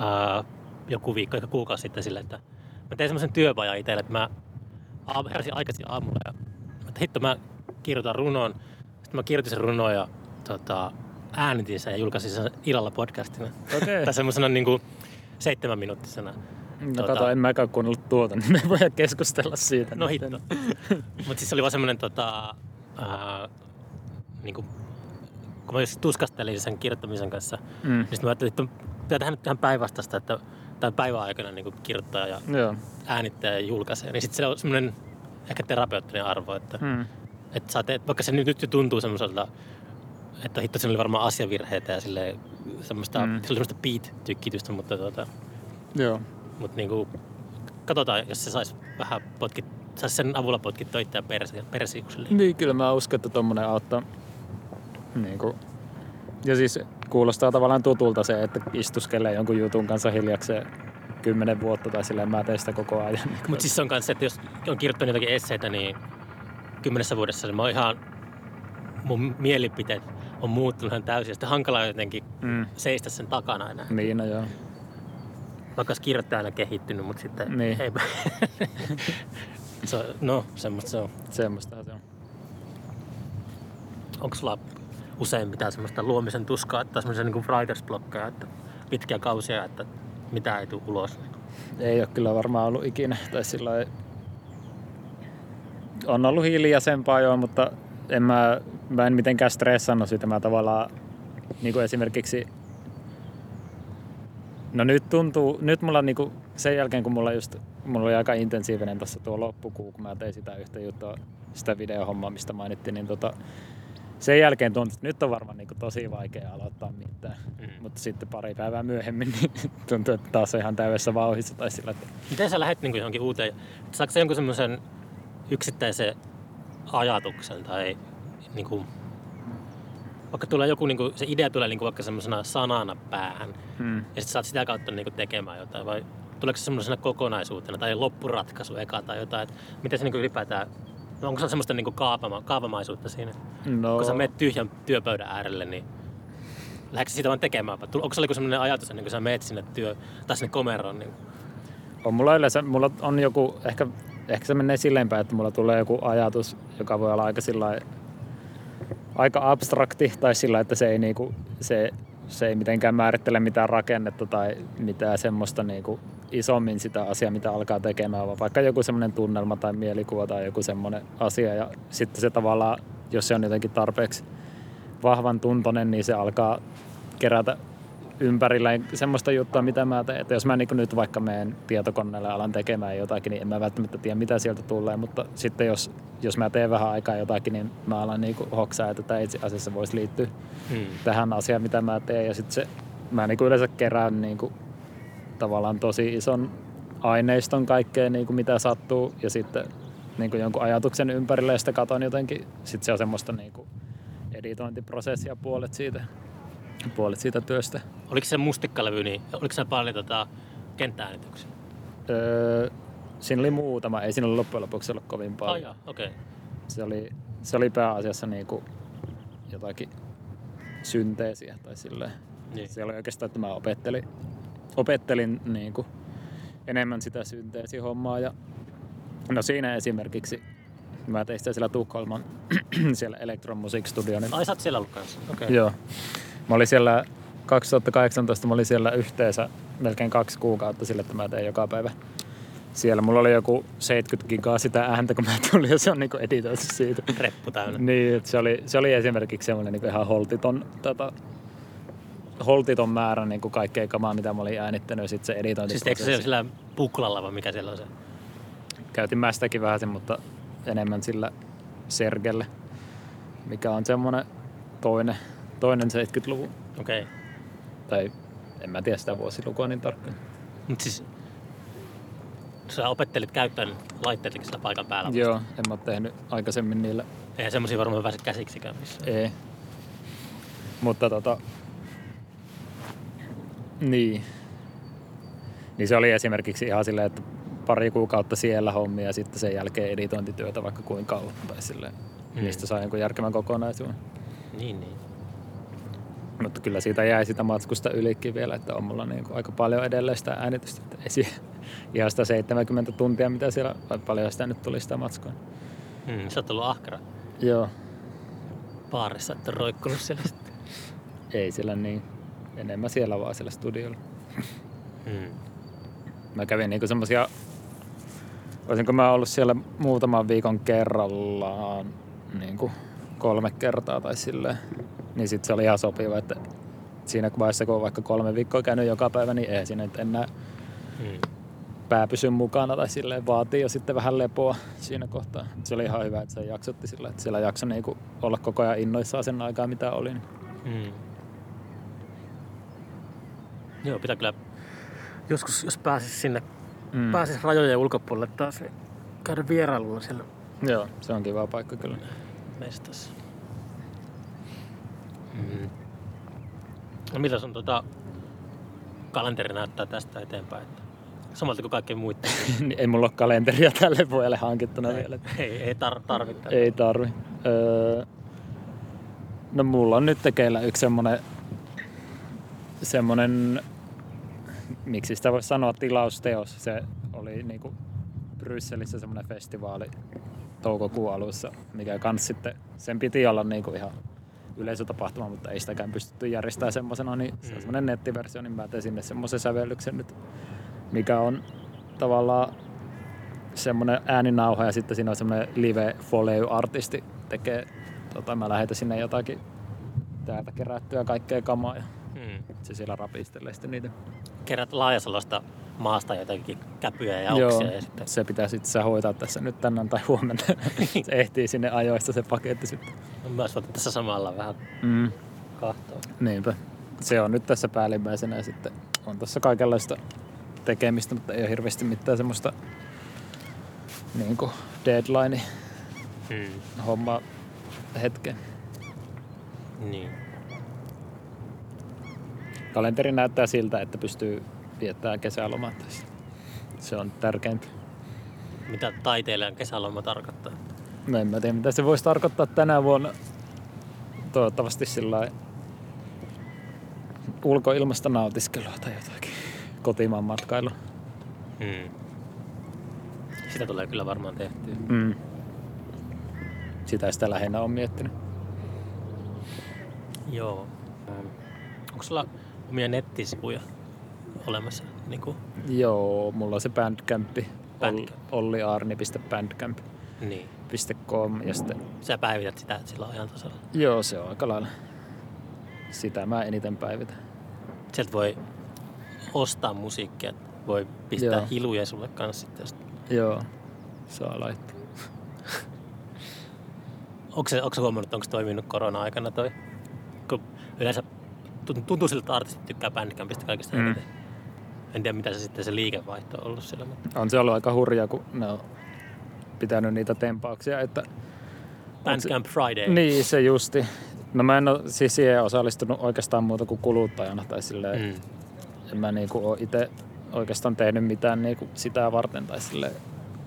ää, joku viikko, ehkä kuukausi sitten sille, että mä tein semmoisen työpajan itselle, että mä heräsin aikaisin aamulla ja että hitto mä kirjoitan runoon. Sitten mä kirjoitin sen runoon ja tota, äänitin sen ja julkaisin sen illalla podcastina. Okei. tai semmoisena niin kuin seitsemän minuuttisena. No Tota- kato, en mäkään kuunnellut tuota, niin me voidaan keskustella siitä. No hitto. Mutta siis se oli vaan semmoinen tota, ää, niinku, kun mä just tuskastelin sen kirjoittamisen kanssa, Mm. niin sitten mä ajattelin, että pitää tehdä nyt ihan päinvastaista, että tämän päivän aikana niin kirjoittaa ja Joo. äänittää ja julkaisee. Niin sitten se on semmoinen ehkä terapeuttinen arvo, että, Mm. että sä teet, vaikka se nyt, nyt jo tuntuu semmoiselta, että hitto siinä oli varmaan asiavirheitä ja sille semmoista, Mm. se oli semmoista beat-tykkitystä, mutta, tota, Joo. mutta niinku, katsotaan, jos se saisi vähän potkit, saisi sen avulla potkittua itseään persi, persiukselle. Niin, kyllä mä uskon, että tommonen auttaa. Niin kuin. Ja siis kuulostaa tavallaan tutulta se, että istuskelee jonkun jutun kanssa hiljakseen kymmenen vuotta tai silleen mä teen sitä koko ajan. Mutta siis se on kanssa, että jos on kirjoittanut jotakin esseitä, niin kymmenessä vuodessa niin mä oon ihan, mun mielipiteet on muuttunut ihan täysin. Ja sitten hankalaa jotenkin mm. seistä sen takana enää. Niin, no joo. Vaikka olisi kirjoittaja aina kehittynyt, mutta sitten Niin. ei. se no, semmoista se on. Semmoista se on. Onko sulla usein mitään semmoista luomisen tuskaa tai semmoisia niin writers blockia, että pitkiä kausia, että mitä ei tule ulos? Ei ole kyllä varmaan ollut ikinä. Tai sillä on ollut hiljaisempaa joo, mutta en mä, mä en mitenkään stressannut sitä. Mä tavallaan niin kuin esimerkiksi No nyt tuntuu, nyt mulla niinku sen jälkeen kun mulla just, mulla oli aika intensiivinen tässä tuo loppukuu, kun mä tein sitä yhtä juttua, sitä videohommaa, mistä mainittiin, niin tota, sen jälkeen tuntuu, että nyt on varmaan niinku tosi vaikea aloittaa mitään. Mm. Mutta sitten pari päivää myöhemmin niin tuntuu, että taas on ihan täydessä vauhissa tai sillä, että Miten sä lähdet niin johonkin uuteen? Saatko sä jonkun semmoisen yksittäisen ajatuksen tai niin kuin, vaikka tulee joku, niin kuin, se idea tulee niin kuin vaikka semmoisena sanana päähän hmm. ja sitten saat sitä kautta niin kuin tekemään jotain vai tuleeko se semmoisena kokonaisuutena tai loppuratkaisu eka tai jotain, että miten se niin kuin ylipäätään, onko se semmoista niin kaapama, kaavamaisuutta siinä? no, Kun sä menet tyhjän työpöydän äärelle, niin lähdetkö siitä vaan tekemään? Onko se semmoinen ajatus, kuin sä menet sinne työ, tai sinne komeroon? Niin on mulla yleensä, mulla on joku, ehkä, ehkä se menee silleen päin, että mulla tulee joku ajatus, joka voi olla aika sillä aika abstrakti tai sillä, että se ei, niinku, se, se ei mitenkään määrittele mitään rakennetta tai mitään semmoista niinku isommin sitä asiaa, mitä alkaa tekemään, vaan vaikka joku semmoinen tunnelma tai mielikuva tai joku semmoinen asia ja sitten se tavallaan, jos se on jotenkin tarpeeksi vahvan tuntonen, niin se alkaa kerätä ympärillä semmoista juttua, mitä mä teen. Että jos mä niin nyt vaikka menen tietokoneelle alan tekemään jotakin, niin en mä välttämättä tiedä, mitä sieltä tulee. Mutta sitten jos, jos mä teen vähän aikaa jotakin, niin mä alan niin hoksaa, että tämä itse asiassa voisi liittyä Hmm. tähän asiaan, mitä mä teen. Ja sitten se, mä niin yleensä kerään niin kuin, tavallaan tosi ison aineiston kaikkea, niin kuin mitä sattuu. Ja sitten niin kuin jonkun ajatuksen ympärille ja sitten katon jotenkin. Sitten se on semmoista niin kuin editointiprosessia puolet siitä, puolet siitä työstä. Oliko se mustikkalevy, niin oliko se paljon tota, kenttääänityksiä? Öö, siinä oli muutama, ei siinä ollut loppujen lopuksi ollut kovin paljon. okei. Okay. se, oli, se oli pääasiassa niinku jotakin synteesiä tai silleen. Niin. Se oli oikeastaan, että mä opettelin, opettelin niinku enemmän sitä synteesihommaa ja no siinä esimerkiksi mä tein sitä siellä Tukholman siellä Electron Music Studio, niin Ai sä oot siellä ollut kanssa? Okay. Joo. Mä olin siellä 2018 mä olin siellä yhteensä melkein kaksi kuukautta sille, että mä tein joka päivä siellä. Mulla oli joku 70 gigaa sitä ääntä, kun mä tulin ja se on niinku editoitu siitä. Reppu täynnä. Niin, se oli, se oli esimerkiksi semmoinen niinku ihan holtiton, tota, holtiton määrä niinku kaikkea kamaa, mitä mä olin äänittänyt ja sitten se Siis editointiprosessi. teekö se sillä puklalla vai mikä siellä on se? Käytin mä sitäkin vähän mutta enemmän sillä Sergelle, mikä on semmoinen toinen, toinen 70-luvun Okei. Okay. tai en mä tiedä sitä vuosilukua niin tarkkaan. Mut siis sä opettelit käyttämään laitteitakin sillä paikan päällä. Joo, en mä ole tehnyt aikaisemmin niillä. Eihän semmosia varmaan pääse käsiksikään missään. Ei. Mutta tota... Niin. Niin se oli esimerkiksi ihan silleen, että pari kuukautta siellä hommia ja sitten sen jälkeen editointityötä vaikka kuinka kauan. Tai silleen, Mm. niistä sai jonkun järkevän kokonaisuuden. Niin, niin. Mutta kyllä siitä jäi sitä matskusta ylikin vielä, että on mulla niin aika paljon edelleen sitä äänitystä. Että ei siihen ihan sitä 70 tuntia, mitä siellä, vai paljon sitä nyt tuli sitä matskua. Mm, sä oot ollut ahkera Joo, baarissa, että roikkunut siellä sitten. ei siellä niin. Enemmän siellä vaan siellä studiolla. Mm. Mä kävin niinku semmosia, olisinko mä ollut siellä muutaman viikon kerrallaan niinku kolme kertaa tai silleen. Niin sit se oli ihan sopiva, että siinä vaiheessa kun on vaikka kolme viikkoa käynyt joka päivä, niin ei siinä nyt enää Mm. pää pysy mukana tai silleen vaatii jo sitten vähän lepoa siinä kohtaa. Se oli ihan hyvä, että se jaksotti sillä, että siellä jakso niinku olla koko ajan innoissaan sen aikaa mitä oli. Niin. Mm. Joo, pitää kyllä joskus, jos pääsis sinne, mm. pääsis rajojen ulkopuolelle taas, niin käydä vierailulla siellä Joo, se on kiva paikka kyllä. mestassa. Mm. No mitä sun tota, kalenteri näyttää tästä eteenpäin? Että samalta kuin kaikkien muiden. Niin ei mulla ole kalenteria tälle vuodelle hankittuna vielä. ei, ei tar- tarvitse. Ei tarvi. Öö, no mulla on nyt tekeillä yksi semmonen, semmonen, miksi sitä voisi sanoa, tilausteos. Se oli niinku Brysselissä semmonen festivaali toukokuun alussa, mikä kans sitten, sen piti olla niinku ihan yleisötapahtuma, mutta ei sitäkään pystytty järjestämään semmosena, niin se on Mm. semmonen nettiversio, niin mä tein sinne semmoisen sävellyksen nyt, mikä on tavallaan semmoinen ääninauha ja sitten siinä on semmoinen live foley artisti tekee, tota, mä lähetän sinne jotakin täältä kerättyä kaikkea kamaa ja Mm. se siellä rapistelee sitten niitä. Kerät Laajasalosta maasta jotakin käpyjä ja oksia ja sitten se pitää sitten sä hoitaa tässä nyt tänään tai huomenna. se ehtii sinne ajoista se paketti sitten. on myös voitu tässä samalla vähän Mm. kahtoa. Niinpä. Se on nyt tässä päällimmäisenä ja sitten on tässä kaikenlaista tekemistä, mutta ei ole hirveästi mitään semmoista niin kuin deadline Mm. hommaa hetken. Niin. Kalenteri näyttää siltä, että pystyy viettämään kesälomat. tässä. Se on tärkeintä. Mitä taiteilijan kesäloma tarkoittaa? No en mä tiedä, mitä se voisi tarkoittaa tänä vuonna. Toivottavasti sillä ulkoilmasta nautiskelua tai jotakin. Kotimaan matkailu. Mm. Sitä tulee kyllä varmaan tehtyä. Mm. Sitä sitä lähinnä on miettinyt. Joo. Onko sulla omia nettisivuja olemassa? Niin kuin, Joo, mulla on se bandcampi. Bandcamp. olliarni.bandcamp.com niin. ja sitten Sä päivität sitä, sillä ajan tasalla. Joo, se on aika lailla. Sitä mä eniten päivitän. Sieltä voi ostaa musiikkia. Voi pistää Joo. hiluja sulle kanssa sitten. jos- Joo, saa laittaa. Onko se, onko se huomannut, onko se toiminut korona-aikana toi? Kun yleensä tuntuu siltä, että artistit tykkää Bandcampista kaikista Mm. eniten. En tiedä, mitä se sitten se liikevaihto on ollut siellä. Mutta On se ollut aika hurjaa, kun ne on pitänyt niitä tempauksia, että Bandcamp Friday. niin se justi. No mä en ole siis siihen osallistunut oikeastaan muuta kuin kuluttajana tai silleen, mm. En mä niinku ole itse oikeastaan tehnyt mitään niinku sitä varten tai silleen.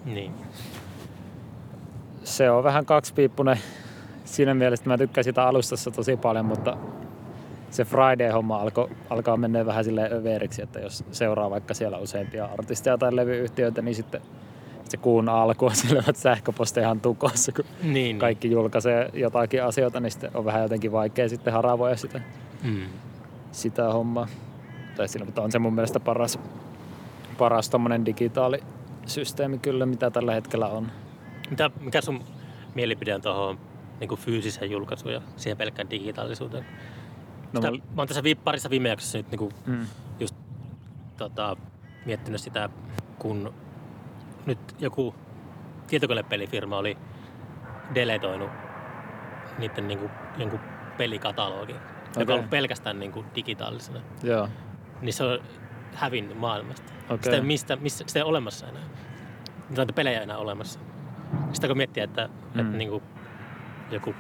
Niin. Se on vähän kaksipiippunen siinä mielessä, että mä tykkään sitä alustassa tosi paljon, mutta se Friday-homma alko, alkaa mennä vähän silleen överiksi, että jos seuraa vaikka siellä useampia artisteja tai levyyhtiöitä, niin sitten se kuun alku on selvät sähköposteja ihan tukossa, kun Niin. kaikki julkaisee jotakin asioita, niin sitten on vähän jotenkin vaikea sitten haravoida sitä, Mm. sitä hommaa. Tai sillä, mutta on se mun mielestä paras, paras tommonen digitaalisysteemi kyllä, mitä tällä hetkellä on. Mitä, mikä sun mielipide on tuohon niin fyysiseen julkaisuun ja siihen pelkkään digitaalisuuteen? No, Sitä, mä- oon tässä vi- parissa viime jaksossa nyt niin mm, just tota, miettinyt sitä, kun nyt joku tietokonepelifirma oli deletoinut niiden niin kuin, jonkun pelikatalogin, okay. joka on ollut pelkästään niin kuin, digitaalisena. joo, Niin se on hävinnyt maailmasta. Okei. Sitä, ei, mistä, missä, sitä ei ole olemassa enää. näitä pelejä enää olemassa. Sitä kun miettii, että, mm. että niin kuin joku,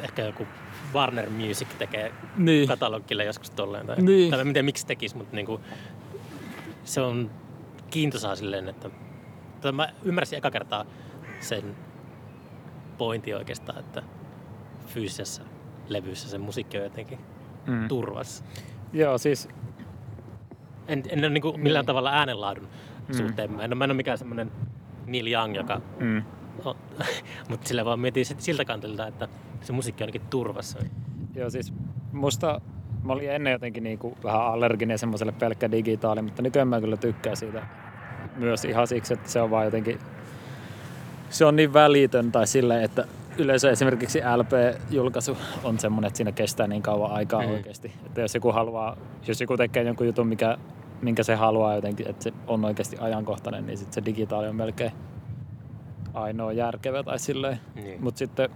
ehkä joku Warner Music tekee Niin. katalogille joskus tolleen. Tai, Niin. tai en tiedä miksi tekisi, mutta niin kuin, se on kiintosaa silleen, että tai mä ymmärsin eka kertaa sen pointin oikeastaan, että fyysisessä levyssä se musiikki on jotenkin Mm. turvassa. Joo, siis En, en ole niin kuin millään Niin. tavalla äänenlaadun Mm. suhteen. Mä en, ole- mä en ole mikään semmoinen Neil Young, joka... mm. On, mutta sillä vaan mietin siltä kantilta, että se musiikki ainakin turvassa. Joo, siis musta mä olin ennen jotenkin niinku vähän allerginen semmoiselle pelkkä digitaali, mutta nykyään mä kyllä tykkään siitä myös ihan siksi, että se on vaan jotenkin, se on niin välitön tai silleen, että yleensä esimerkiksi LP-julkaisu on semmoinen, että siinä kestää niin kauan aikaa Mm. oikeasti. Että jos joku haluaa, jos joku tekee jonkun jutun, mikä, minkä se haluaa jotenkin, että se on oikeasti ajankohtainen, niin sit se digitaali on melkein ainoa järkevä tai silleen. Niin. Mutta sitten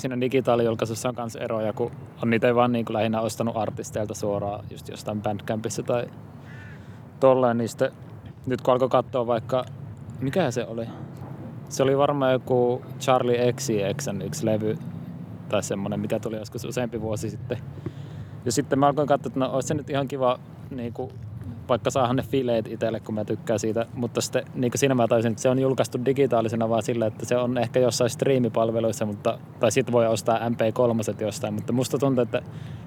siinä digitaalijulkaisussa on myös eroja, kun on niitä vaan niin kuin lähinnä ostanut artisteilta suoraan just jostain Bandcampissa tai tolleen, niin sitten nyt kun alkoi katsoa vaikka, mikä se oli? Se oli varmaan joku Charlie XCXn yksi levy tai semmonen, mikä tuli joskus useampi vuosi sitten. Ja sitten mä alkoin katsoa, että no olisi se nyt ihan kiva niin kuin, vaikka saahan ne fileet itselle, kun mä tykkään siitä, mutta sitten niin siinä mä taisin, että se on julkaistu digitaalisena vaan sillä, että se on ehkä jossain striimipalveluissa, mutta, tai sitten voi ostaa MP3 jostain, mutta musta tuntuu, että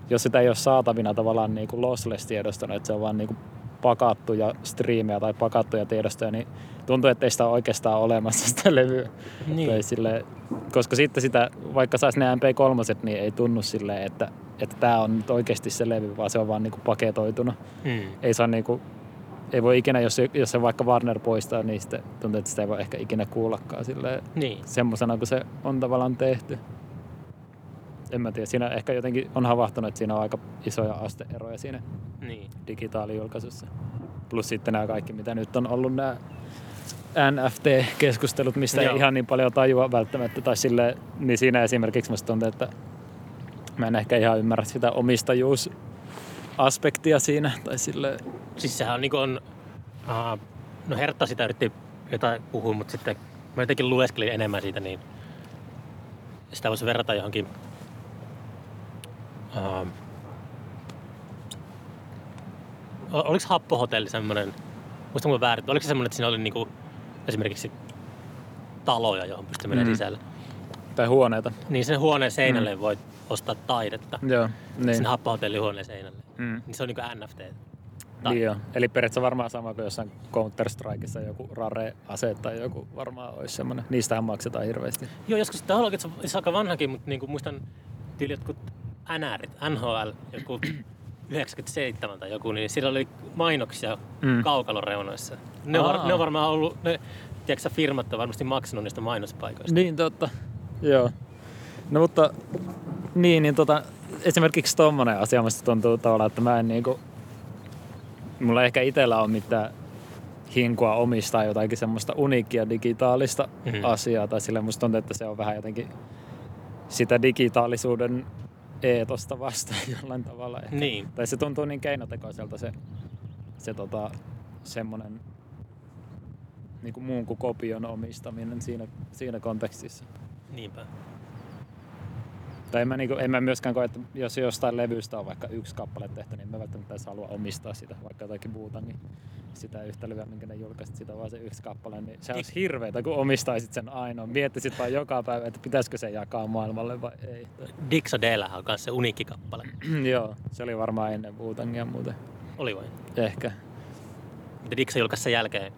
jos sitä ei ole saatavina tavallaan niin kuin lossless-tiedostona, että se on vaan niin kuin pakattuja striimejä tai pakattuja tiedostoja, niin tuntuu, että ei sitä ole oikeastaan olemassa sitä levyä. Niin. Sille, koska sitten sitä, vaikka saisi ne MP3, niin ei tunnu silleen, että että tämä on nyt oikeasti se levy, vaan se on vaan niinku paketoituna. Mm. Ei saa niinku, ei voi ikinä, jos, se- jos se vaikka Warner poistaa, niin sitten tuntuu, että sitä ei voi ehkä ikinä kuullakaan silleen, Niin. semmosena, kun se on tavallaan tehty. En mä tiedä, siinä ehkä jotenkin on havahtunut, että siinä on aika isoja asteeroja siinä Niin. digitaalijulkaisussa. Plus sitten nämä kaikki, mitä nyt on ollut nämä NFT-keskustelut, mistä Joo. ei ihan niin paljon tajua välttämättä. Tai sille, niin siinä esimerkiksi musta tuntuu, että mä en ehkä ihan ymmärrä sitä omistajuusaspektia siinä. Tai sille, Siis sehän on niin on, uh, no Hertta sitä yritti jotain puhua, mutta sitten mä jotenkin lueskelin enemmän siitä, niin sitä voisi verrata johonkin uh, oliko Happohotelli semmoinen, muista mulla väärin, oliko se semmoinen, että siinä oli niinku esimerkiksi taloja, johon pystyy menemään Mm. sisälle. tai huoneita. Niin sen huoneen seinälle voit ostaa taidetta. Joo, niin. Sen Happohotellin huoneen seinälle. Mm. Niin se on niinku NFT. Tai- Niin joo. Eli periaatteessa varmaan sama kuin jossain Counter-Strikeissa joku rare-ase tai joku varmaan olisi semmoinen. Niistähän maksetaan hirveästi. Joo, joskus tämä on aika vanhakin, mutta niinku muistan tyyli jotkut NRit, NHL, joku 97 tai joku, niin siellä oli mainoksia Mm. kaukalon reunoissa. Ne on, var, ne on varmaan ollut, ne, tiedätkö, sä, firmat on varmasti maksanut niistä mainospaikoista. Niin totta. Joo. No mutta niin, niin tota, esimerkiksi tommonen asia musta tuntuu tavallaan, että mä en niinku, mulla ehkä itellä ole mitään hinkua omistaa jotakin semmoista uniikkia digitaalista Mhm. mm. asiaa, tai sille musta tuntuu, että se on vähän jotenkin sitä digitaalisuuden eetosta vastaan jollain tavalla. Ehkä. Niin. Tai se tuntuu niin keinotekoiselta se, se tota, semmoinen niin kuin muun kuin kopion omistaminen siinä, siinä kontekstissa. Niinpä. Tai en mä, niin kuin, en mä myöskään koe, että jos jostain levystä on vaikka yksi kappale tehty, niin mä välttämättä edes halua omistaa sitä, vaikka jotakin muuta, niin sitä yhtä levyä, minkä ne julkaisit, sitä vaan se yksi kappale, niin se olisi hirveetä, kun omistaisit sen ainoan. Miettisit vaan joka päivä, että pitäisikö se jakaa maailmalle vai ei. Dixodeellähän on myös se uniikki kappale. Joo, se oli varmaan ennen Wu-Tangia muuten. Oli vai? Ehkä. Mutta Dixon julkaisi sen jälkeen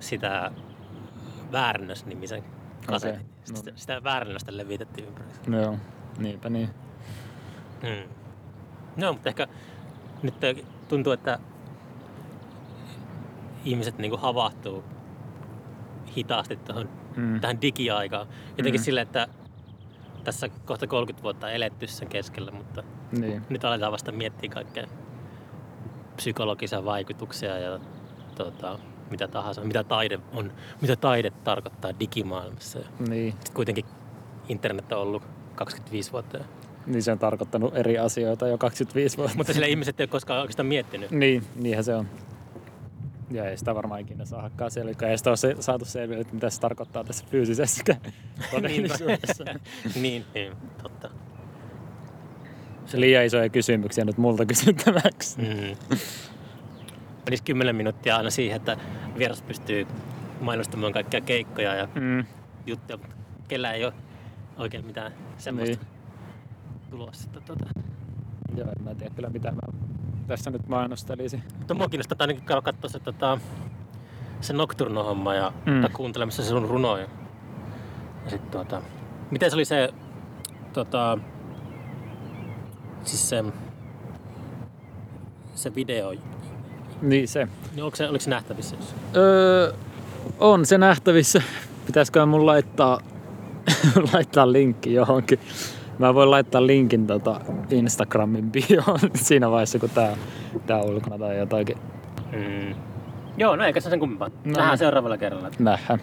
sitä Väärännös-nimisen kasetin. Okay. no. Sitä, sitä Väärännöstä levitettiin ympäri. No joo, niinpä niin. Mm. No, mutta ehkä nyt tuntuu, että ihmiset niinku havahtuu hitaasti tuohon, Mm. tähän digiaikaan. Jotenkin Mm. silleen, että tässä kohta 30 vuotta on eletty sen keskellä, mutta Niin. nyt aletaan vasta miettiä kaikkea psykologisia vaikutuksia ja tota, mitä tahansa, mitä taide on, mitä taide tarkoittaa digimaailmassa. Niin. sitten kuitenkin internet on ollut 25 vuotta. niin se on tarkoittanut eri asioita jo 25 vuotta. Mutta sillä ihmiset ei ole koskaan oikeastaan miettinyt. Niin, niinhän se on. Ja ei sitä varmaan ikinä saakkaan selville. Ei sitä ole se, saatu selville, että mitä se tarkoittaa tässä fyysisessä todellisuudessa. niin, niin, totta. se liian isoja kysymyksiä nyt multa kysyttäväksi. Mm. Menisi kymmenen minuuttia aina siihen, että vieras pystyy mainostamaan kaikkia keikkoja ja Mm. juttuja, mutta kellä ei ole oikein mitään semmoista Niin. niin. tulossa. Tuota. Joo, en mä tiedä kyllä mitä mä tässä nyt mainostelisin. Mutta mua kiinnostaa ainakin käydä katsoa se, tota, se Nocturno-homma ja Mm. mm. kuuntelemassa se sun runoja. Ja sit, tuota, miten se oli se, tota, siis se, se video, Niin se. niin onko se, oliko se nähtävissä? Öö, on se nähtävissä. Pitäisikö mun laittaa, laittaa linkki johonkin? Mä voin laittaa linkin tota Instagramin bioon siinä vaiheessa, kun tää, tää on ulkona tai jotakin. Mm. Joo, no eikä se sen kummempaa. No. Nähdään seuraavalla kerralla. Nähdään.